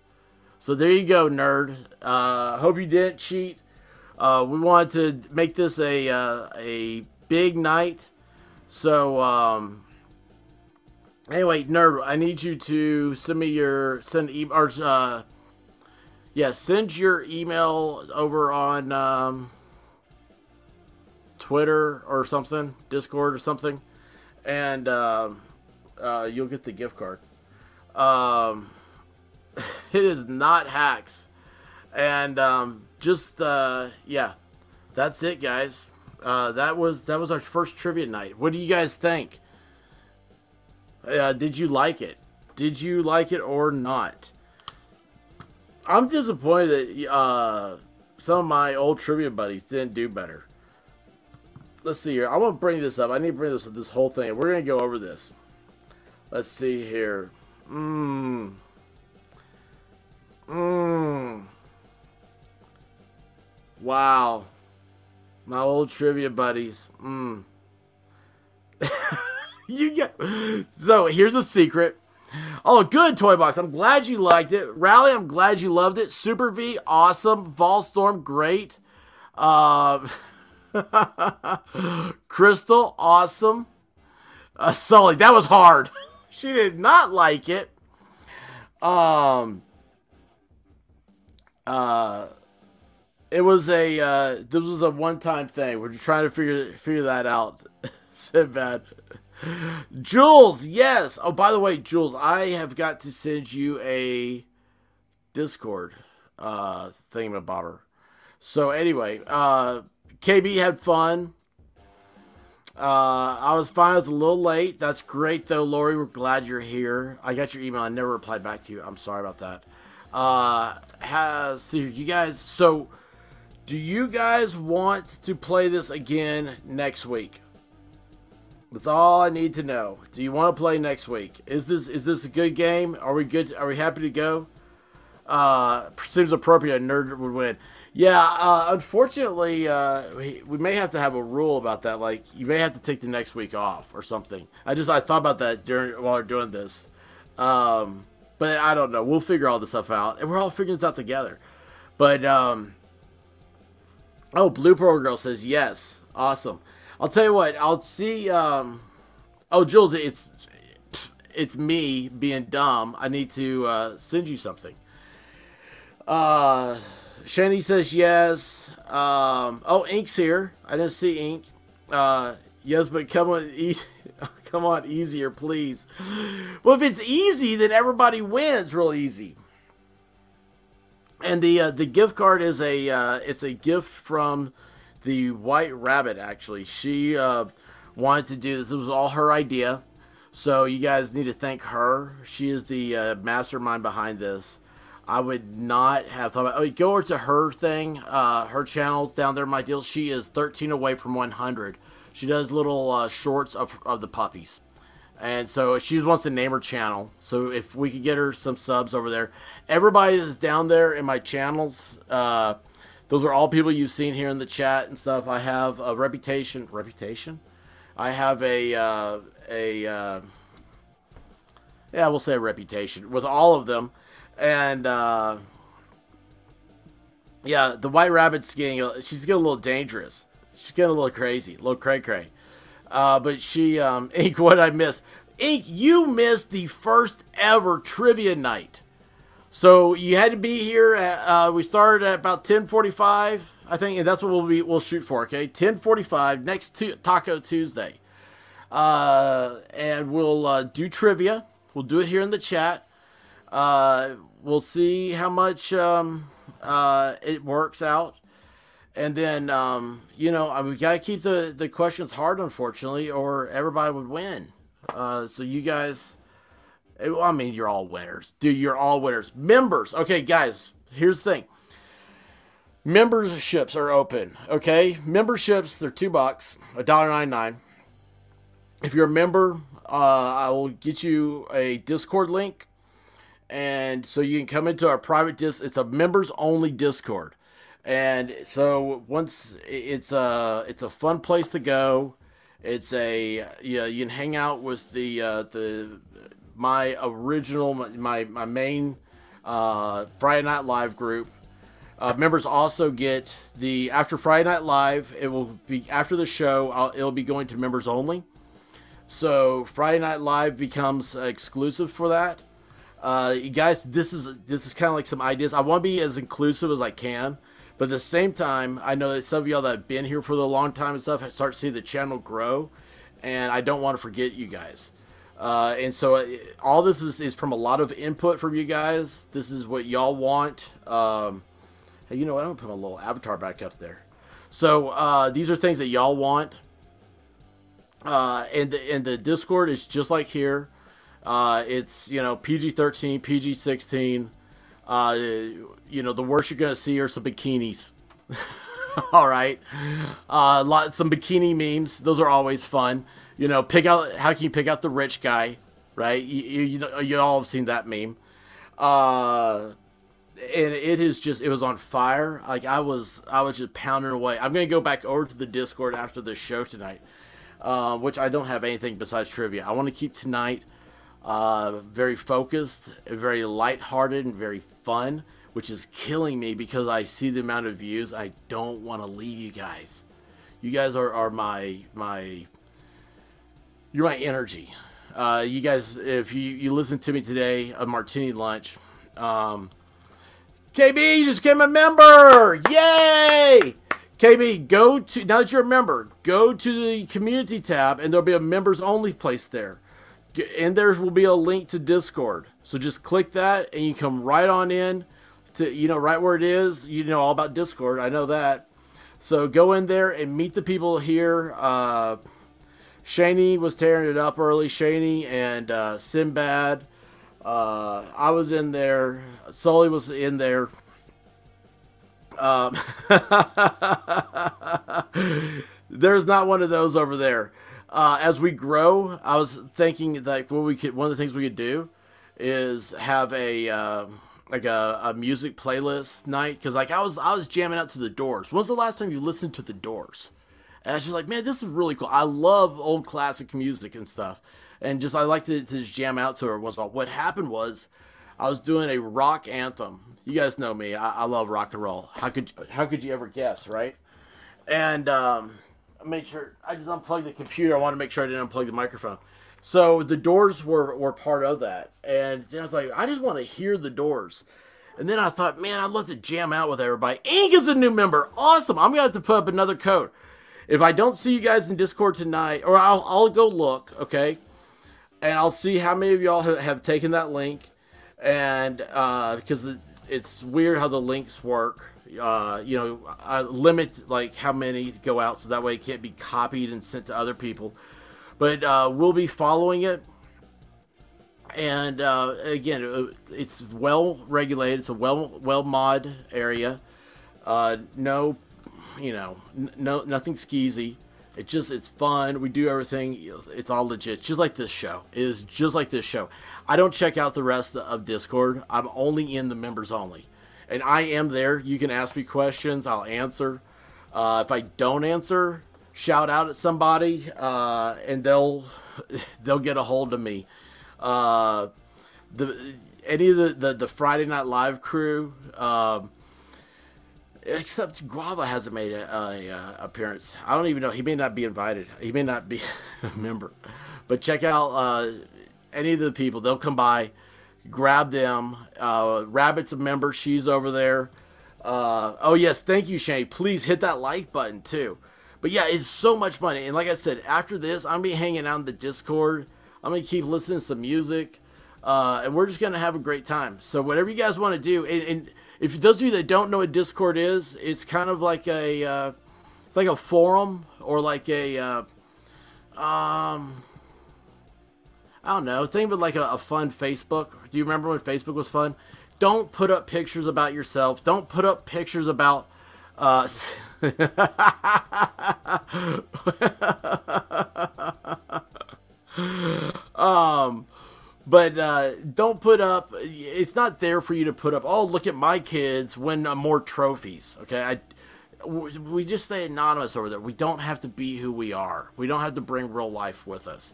So there you go, nerd. Uh, hope you didn't cheat. Uh, we wanted to make this a uh, a big night. So um, anyway, nerd, I need you to send me your send e- or uh, yeah, send your email over on um, Twitter or something, Discord or something, and um, uh, you'll get the gift card. Um, it is not hacks, and um, just uh, yeah, that's it, guys. Uh, that was that was our first trivia night. What do you guys think? Uh, did you like it? Did you like it or not? I'm disappointed that uh, some of my old trivia buddies didn't do better. Let's see here. I'm gonna bring this up. I need to bring this this whole thing. We're gonna go over this. Let's see here. Mmm. Mmm. Wow. My old trivia buddies. Mmm. you get so here's a secret. Oh, good toy box. I'm glad you liked it. Rally, I'm glad you loved it. Super V, awesome. Volstorm, great. Uh, Crystal, awesome. Uh, Sully, that was hard. she did not like it. Um, uh, it was a uh, this was a one time thing. We're just trying to figure figure that out. Sinbad. Jules, yes. Oh, by the way, Jules, I have got to send you a Discord uh thingamabobber. So anyway, uh KB had fun. Uh I was fine, I was a little late. That's great though, Lori. We're glad you're here. I got your email, I never replied back to you. I'm sorry about that. Uh has so you guys so do you guys want to play this again next week? That's all I need to know. Do you want to play next week? Is this is this a good game? Are we good? Are we happy to go? Uh, seems appropriate. A nerd would win. Yeah. Uh, unfortunately, uh, we, we may have to have a rule about that. Like you may have to take the next week off or something. I just I thought about that during while we're doing this. Um, but I don't know. We'll figure all this stuff out, and we're all figuring this out together. But um, oh, Blue Pearl Girl says yes. Awesome. I'll tell you what. I'll see. Um, oh, Jules, it's it's me being dumb. I need to uh, send you something. Uh, Shani says yes. Um, oh, Ink's here. I didn't see Ink. Uh, yes, but come on, e- come on, easier, please. Well, if it's easy, then everybody wins real easy. And the uh, the gift card is a uh, it's a gift from the White Rabbit. Actually, she uh, wanted to do this. It was all her idea. So you guys need to thank her. She is the uh, mastermind behind this. I would not have thought about. Oh, go over to her thing, uh, her channels down there. My deal. She is 13 away from 100. She does little uh, shorts of of the puppies, and so she wants to name her channel. So if we could get her some subs over there, everybody is down there in my channels. Uh, those are all people you've seen here in the chat and stuff. I have a reputation. Reputation. I have a uh, a uh, yeah, we'll say a reputation with all of them, and uh, yeah, the White Rabbit's getting she's getting a little dangerous. She's getting a little crazy, a little cray cray. Uh, but she, um, Ink, what I missed, Ink, you missed the first ever trivia night. So you had to be here. At, uh, we started at about ten forty-five, I think, and that's what we'll be we'll shoot for. Okay, ten forty-five next to Taco Tuesday, uh, and we'll uh, do trivia. We'll do it here in the chat. Uh, we'll see how much um, uh, it works out, and then um, you know we gotta keep the the questions hard, unfortunately, or everybody would win. Uh, so you guys. I mean, you're all winners. Dude, you're all winners. Members. Okay, guys, here's the thing. Memberships are open. Okay? Memberships, they're two bucks, a dollar ninety nine. If you're a member, uh, I will get you a Discord link. And so you can come into our private disc. it's a members only Discord. And so once it's a it's a fun place to go. It's a yeah, you can hang out with the uh, the my original my my main uh, Friday Night Live group. Uh, members also get the after Friday Night Live. It will be after the show. I'll, it'll be going to members only. So Friday Night Live becomes exclusive for that. Uh, you guys, this is this is kind of like some ideas. I want to be as inclusive as I can, but at the same time, I know that some of y'all that have been here for a long time and stuff start to see the channel grow, and I don't want to forget you guys. Uh, and so uh, all this is, is from a lot of input from you guys. This is what y'all want. Um, hey, you know what? I'm gonna put my little avatar back up there. So uh, these are things that y'all want. Uh, and the, and the Discord is just like here. Uh, it's you know PG thirteen, PG sixteen. Uh, you know the worst you're gonna see are some bikinis. All right, uh, lot some bikini memes. Those are always fun. You know, pick out how can you pick out the rich guy, right? You you, you, you all have seen that meme. Uh, and it is just it was on fire. Like I was I was just pounding away. I'm gonna go back over to the Discord after the show tonight, uh, which I don't have anything besides trivia. I want to keep tonight uh, very focused, very lighthearted, and very fun, which is killing me because I see the amount of views. I don't want to leave you guys. You guys are, are my my you're my energy. Uh, you guys, if you you listen to me today, a martini lunch. Um, KB, you just became a member! Yay! KB, go to now that you're a member, go to the community tab, and there'll be a members only place there and there will be a link to Discord. So just click that and you come right on in to you know right where it is. You know all about Discord. I know that. So go in there and meet the people here. Uh, Shaney was tearing it up early. Shaney and uh, Sinbad. Uh, I was in there. Sully was in there. Um, there's not one of those over there uh, as we grow, I was thinking like what we could one of the things we could do is have a uh, like a, a music playlist night because like I was I was jamming out to the Doors. When's the last time you listened to the Doors? And I just like, man, this is really cool. I love old classic music and stuff, and just I like to, to just jam out to her once in a while. What happened was, I was doing a rock anthem. You guys know me. I, I love rock and roll. How could how could you ever guess, right? And um, made sure I just unplugged the computer. I wanted to make sure I didn't unplug the microphone. So the doors were, were part of that. And then I was like, I just want to hear the doors. And then I thought, man, I'd love to jam out with everybody. Ink is a new member. Awesome. I'm going to have to put up another code. If I don't see you guys in Discord tonight, or I'll, I'll go look, okay? And I'll see how many of y'all have have taken that link. And uh, because it's weird how the links work uh, you know, I limit like how many go out so that way it can't be copied and sent to other people. But uh, we'll be following it. And uh, again, uh, it's well regulated. It's a well well mod area. Uh, no, you know, n- no nothing skeezy. It just it's fun. We do everything. It's all legit, just like this show. It is just like this show. I don't check out the rest of Discord. I'm only in the members only and I am there. You can ask me questions. I'll answer. Uh, if I don't answer, shout out at somebody, uh, and they'll they'll get a hold of me. Uh, the any of the, the, the Friday Night Live crew, um, except Guava hasn't made a, a, a, appearance. I don't even know. He may not be invited. He may not be a member. But check out uh, any of the people. They'll come by grab them. Uh, Rabbit's a member. She's over there. Uh, oh, yes. Thank you, Shane. Please hit that like button, too. But yeah, it's so much fun. And like I said, after this, I'm to be hanging out in the Discord. I'm to keep listening to some music. Uh, and we're just going to have a great time. So, whatever you guys want to do. And, and, if those of you that don't know what Discord is, it's kind of like a. Uh, it's like a forum or like a. Uh, um, I don't know. Think of it like a, a fun Facebook. Do you remember when Facebook was fun? Don't put up pictures about yourself. Don't put up pictures about. Uh, um, but uh, don't put up. It's not there for you to put up. Oh, look at my kids win uh, more trophies. Okay, I. We just stay anonymous over there. We don't have to be who we are. We don't have to bring real life with us.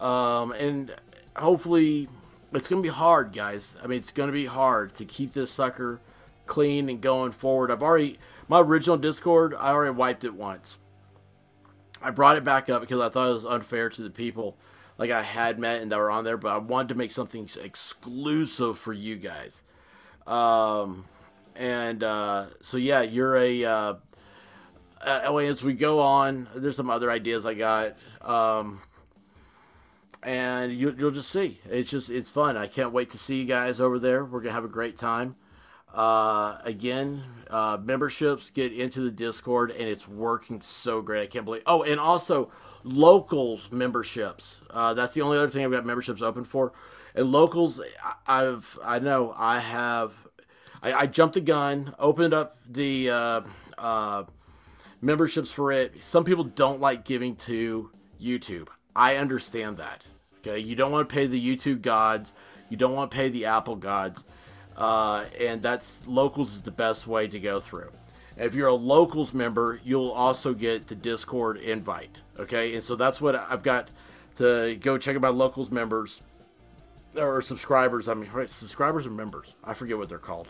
Um, and hopefully, it's to be hard, guys. I mean, it's to be hard to keep this sucker clean and going forward. I've already my original Discord. I already wiped it once. I brought it back up because I thought it was unfair to the people like I had met and that were on there, but I wanted to make something exclusive for you guys. Um, and uh, so yeah, you're a. Uh, uh, as we go on, there's some other ideas I got. Um, and you, you'll just see. It's just it's fun. I can't wait to see you guys over there. We're gonna have a great time. Uh, again, uh, memberships get into the Discord, and it's working so great. I can't believe. Oh, and also locals memberships. Uh, that's the only other thing I've got memberships open for. And locals, I've I know I have. I, I jumped the gun, opened up the uh, uh, memberships for it. Some people don't like giving to YouTube. I understand that. Okay, you don't want to pay the YouTube gods. You don't want to pay the Apple gods. Uh, and that's locals is the best way to go through. If you're a locals member, you'll also get the Discord invite. Okay, and so that's what I've got to go check out my locals members or subscribers. I mean, right, subscribers or members. I forget what they're called.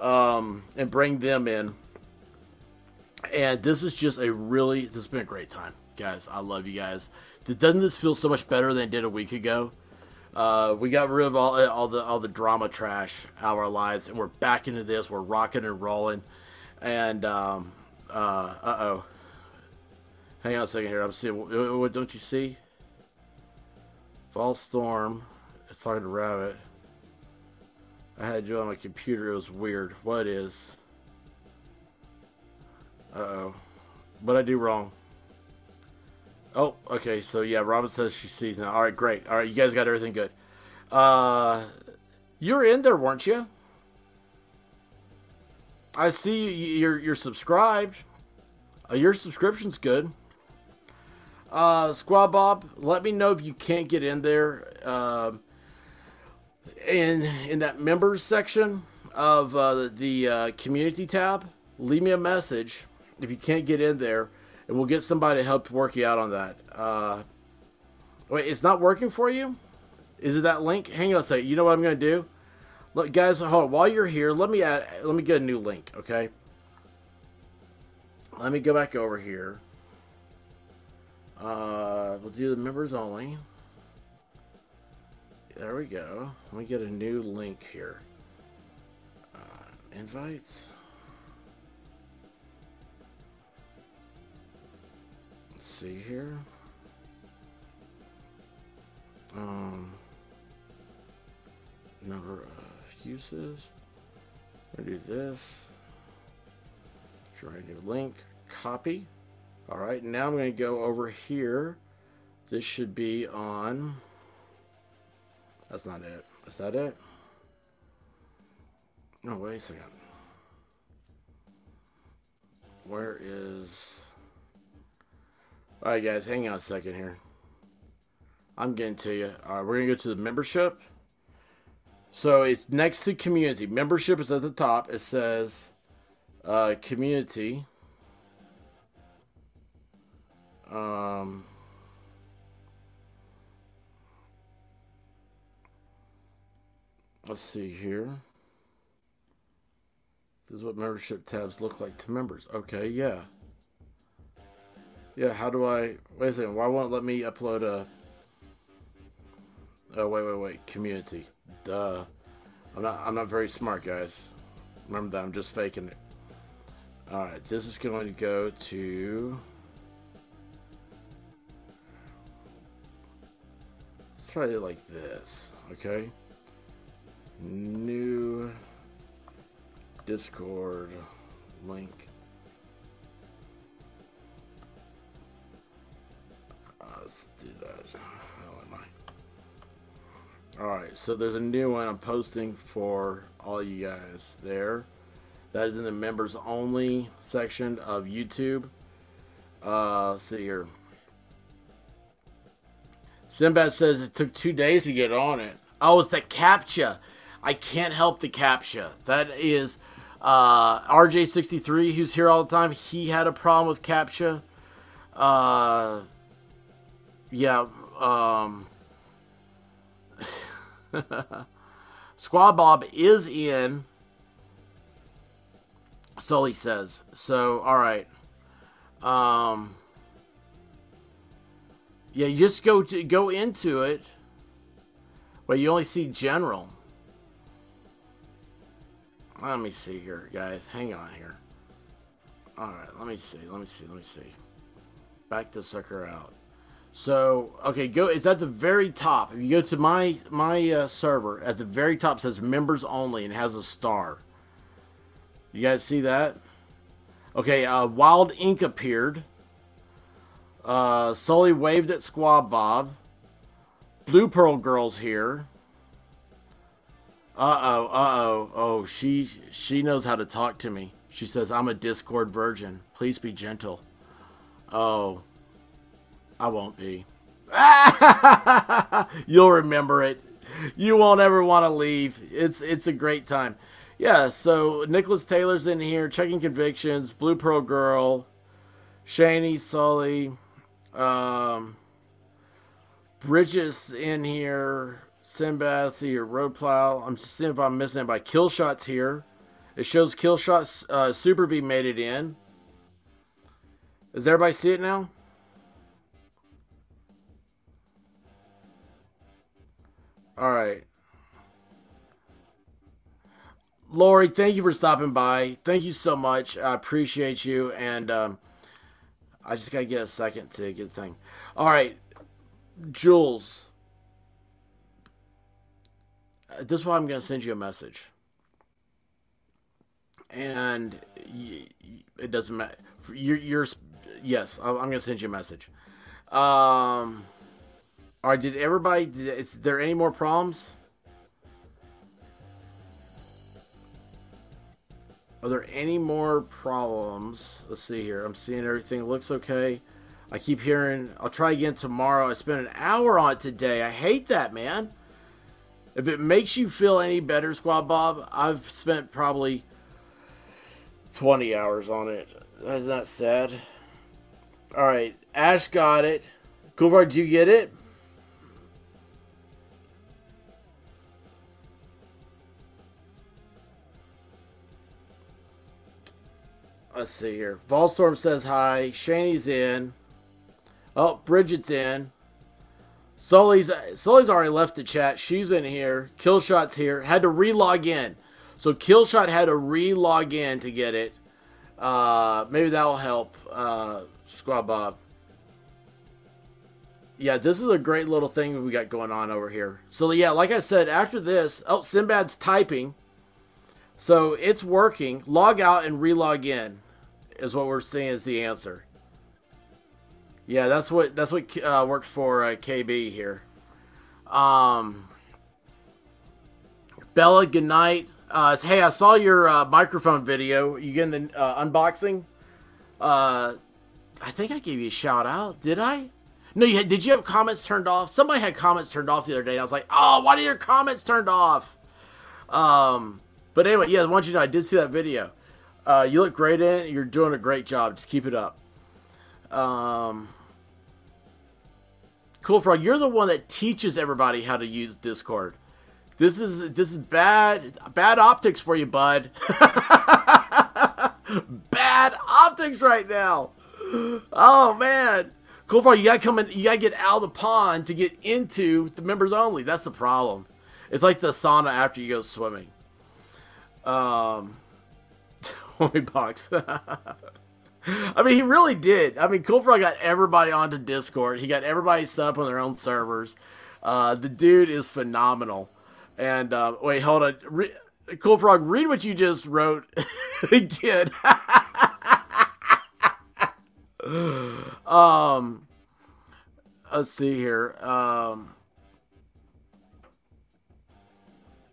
Um, and bring them in. And this is just a really, this has been a great time, guys. I love you guys. Doesn't this feel so much better than it did a week ago? Uh, we got rid of all, all the all the drama trash out of our lives, and we're back into this. We're rocking and rolling, and um, uh oh, hang on a second here. I'm seeing. What don't you see? Volstorm. It's talking to Rabbit. I had you on my computer. It was weird. What is? Uh oh. What I do wrong? Oh, okay. So yeah, Robin says she sees now. All right, great. All right, you guys got everything good. Uh, you're in there, weren't you? I see you're you're subscribed. Uh, your subscription's good. Uh, Squad Bob, let me know if you can't get in there. Uh, in in that members section of uh, the uh, community tab, leave me a message if you can't get in there and we'll get somebody to help work you out on that. Uh, wait, it's not working for you? Is it that link? Hang on a second. You know what I'm going to do? Look, guys, hold on. While you're here, let me add. Let me get a new link, okay? Let me go back over here. Uh, we'll do the members only. There we go. Let me get a new link here. Uh, invites. Let's see here. Um, number of uses. I do this. Try a new link. Copy. All right, now I'm going to go over here. This should be on. That's not it. Is that it? No, wait a second. Where is. All right, guys, hang on a second here. I'm getting to you. All right, we're gonna go to the membership. So it's next to community. Membership is at the top. It says uh, community. Um, let's see here. This is what membership tabs look like to members. Okay, yeah. Yeah, how do I... Wait a second, why won't let me upload a... Oh, wait, wait, wait. Community. Duh. I'm not, I'm not very smart, guys. Remember that, I'm just faking it. Alright, this is going to go to... Let's try it like this, okay? New Discord link. let's do that. I? Alright, so there's a new one I'm posting for all you guys there. That is in the members only section of YouTube. Uh, see here. Sinbad says it took two days to get on it. Oh, it's the CAPTCHA. I can't help the CAPTCHA. That is uh, RJ63, who's here all the time. He had a problem with CAPTCHA. Uh, yeah. Um, Squad Bob is in. Sully says. So, all right. Um, yeah, you just go to go into it. Well, you only see general. Let me see here, guys. Hang on here. All right, let me see. Let me see. Let me see. Back the sucker out. So, okay, go. It's at the very top. If you go to my my uh, server, at the very top says members only and has a star. You guys see that? Okay, uh, Wild Ink appeared. Uh, Sully waved at Squad Bob. Blue Pearl Girl's here. Uh oh, uh oh, oh, she she knows how to talk to me. She says I'm a Discord virgin. Please be gentle. Oh, I won't be. You'll remember it. You won't ever want to leave. It's it's a great time. Yeah, so Nicholas Taylor's in here checking convictions. Blue Pearl Girl, Shaney Sully, um, Bridges in here. Sinbad, see your road plow. I'm just seeing if I'm missing anybody. Killshot's here. It shows Killshot uh, Super V made it in. Does everybody see it now? All right. Lori, thank you for stopping by. Thank you so much. I appreciate you. And um, I just got to get a second to get the thing. All right. Jules. This is why I'm going to send you a message. And it doesn't matter. You're, you're yes, I'm going to send you a message. Um, all right, did everybody, did, is there any more problems? Are there any more problems? Let's see here. I'm seeing everything looks okay. I keep hearing I'll try again tomorrow. I spent an hour on it today. I hate that, man. If it makes you feel any better, Squad Bob, I've spent probably 20 hours on it. That's not sad. All right, Ash got it. Kulvar, do you get it? Let's see here. Volstorm says hi. Shaney's in. Oh, Bridget's in. Sully's Sully's already left the chat. She's in here. Killshot's here. Had to re-log in. So Killshot had to re-log in to get it. Uh, maybe that'll help. Uh, Squad Bob. Yeah, this is a great little thing we got going on over here. So yeah, like I said, after this, oh, Sinbad's typing. So it's working. Log out and re-log in is what we're seeing is the answer. Yeah, that's what that's what uh, worked for uh, KB here. Um, Bella, good night. Uh, hey, I saw your uh, microphone video. You getting the uh, unboxing? Uh, I think I gave you a shout out. Did I? No, you had, did. You have comments turned off? Somebody had comments turned off the other day. I was like, oh, why are your comments turned off? Um, but anyway, yeah, I want you to know I did see that video. Uh, you look great in it. You're doing a great job. Just keep it up. Um, cool frog, you're the one that teaches everybody how to use Discord. This is this is bad bad optics for you, bud. bad optics right now. Oh man. Cool frog, you gotta come in you gotta get out of the pond to get into the members only. That's the problem. It's like the sauna after you go swimming. Um Toy box. I mean, he really did. I mean, Cool Frog got everybody onto Discord. He got everybody set up on their own servers. Uh, the dude is phenomenal. And uh, wait, hold on. Re- cool Frog, read what you just wrote again. um, let's see here. Um,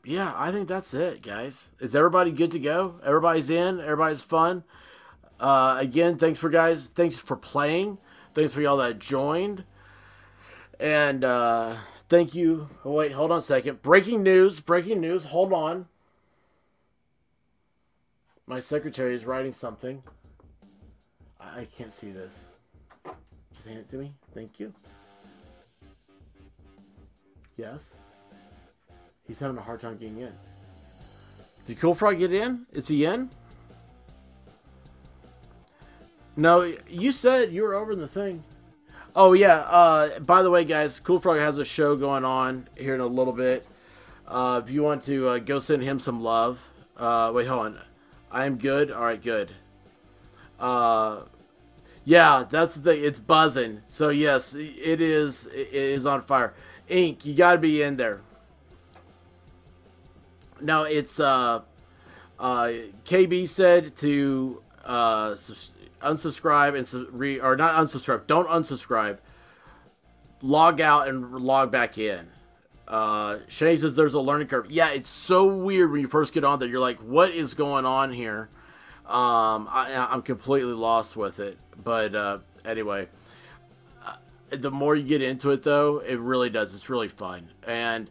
yeah, I think that's it, guys. Is everybody good to go? Everybody's in. Everybody's fun. Uh, again, thanks for guys. Thanks for playing. Thanks for y'all that joined. And uh, Thank you. Oh, wait, hold on a second. Breaking news. Breaking news. Hold on. My secretary is writing something. I can't see this. Just hand it to me. Thank you. Yes. He's having a hard time getting in. Did Cool Frog get in? Is he in? No, you said you were over in the thing. Oh yeah. Uh, by the way, guys, Cool Frog has a show going on here in a little bit. Uh, if you want to uh, go send him some love. Uh, wait, hold on. I am good. All right, good. Uh, yeah, that's the thing. It's buzzing. So yes, it is. It is on fire. Ink, you got to be in there. No, it's uh, uh, KB said to uh, unsubscribe and su- re or not unsubscribe. Don't unsubscribe. Log out and log back in. Uh, Shane says there's a learning curve. Yeah, it's so weird when you first get on there. You're like, what is going on here? Um, I, I'm completely lost with it. But uh, anyway, uh, the more you get into it, though, it really does. It's really fun. And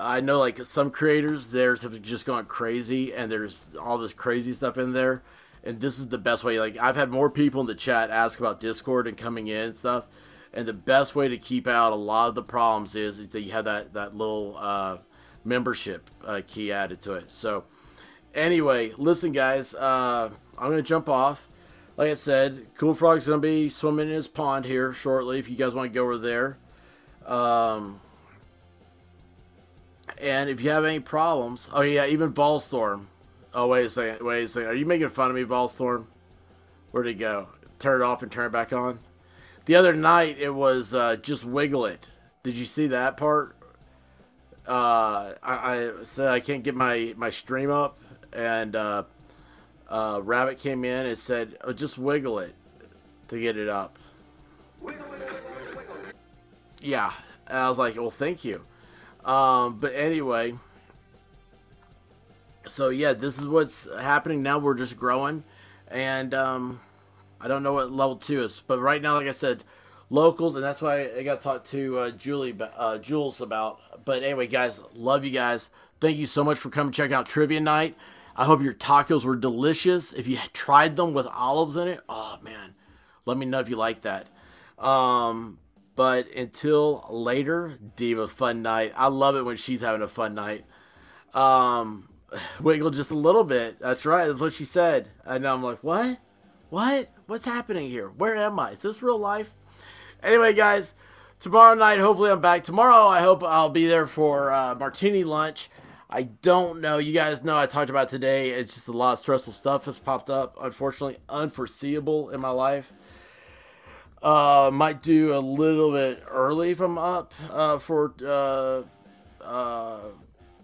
I know, like, some creators, theirs have just gone crazy, and there's all this crazy stuff in there. And this is the best way. Like, I've had more people in the chat ask about Discord and coming in and stuff. And the best way to keep out a lot of the problems is that you have that that little uh, membership uh, key added to it. So, anyway, listen, guys, uh, I'm gonna jump off. Like I said, Cool Frog's gonna be swimming in his pond here shortly. If you guys want to go over there, um, and if you have any problems, oh yeah, even Volstorm. Oh wait a second, wait a second. Are you making fun of me, Volstorm? Where'd he go? Turn it off and turn it back on. The other night it was uh, just wiggle it. Did you see that part? Uh, I, I said I can't get my my stream up, and uh, uh, Rabbit came in and said, oh, "Just wiggle it to get it up." Yeah, and I was like, "Well, thank you." Um, but anyway, so yeah, this is what's happening now. We're just growing, and um, I don't know what level two is, but right now, like I said, locals, and that's why I got to talk to uh, Julie, uh, Jules about. But anyway, guys, love you guys. Thank you so much for coming check out Trivia Night. I hope your tacos were delicious. If you tried them with olives in it, oh man, let me know if you like that. Um, but until later, Diva, fun night. I love it when she's having a fun night. Um, wiggle just a little bit. That's right. That's what she said. And. I'm like, what? What? What's happening here? Where am I? Is this real life? Anyway, guys, tomorrow night, hopefully I'm back. Tomorrow, I hope I'll be there for uh, martini lunch. I don't know. You guys know I talked about today. It's just a lot of stressful stuff has popped up. Unfortunately, unforeseeable in my life. Uh, might do a little bit early if I'm up uh, for uh, uh,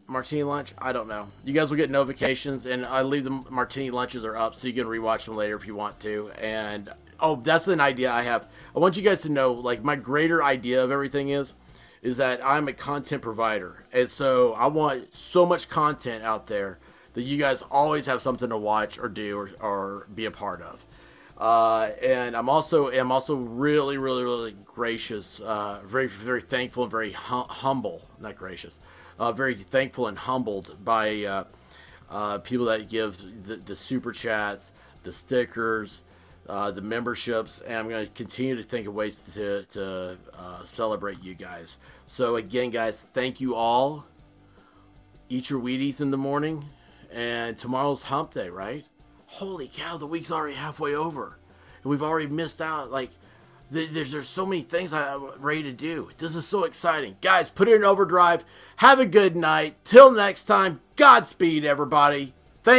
martini lunch. I don't know. You guys will get notifications, and I leave the martini lunches are up, so you can rewatch them later if you want to. And oh, that's an idea I have. I want you guys to know, like my greater idea of everything is, is that I'm a content provider, and so I want so much content out there that you guys always have something to watch or do or, or be a part of. Uh, and I'm also I'm also really really really gracious, uh, very very thankful and very hum- humble, not gracious, uh, very thankful and humbled by uh, uh, people that give the, the super chats, the stickers, the memberships, and I'm going to continue to think of ways to to celebrate you guys. So again, guys, thank you all. Eat your Wheaties in the morning, and tomorrow's Hump Day, right? Holy cow, the week's already halfway over, and we've already missed out. Like, th- there's there's so many things I'm ready to do. This is so exciting, guys. Put it in overdrive. Have a good night. Till next time. Godspeed, everybody.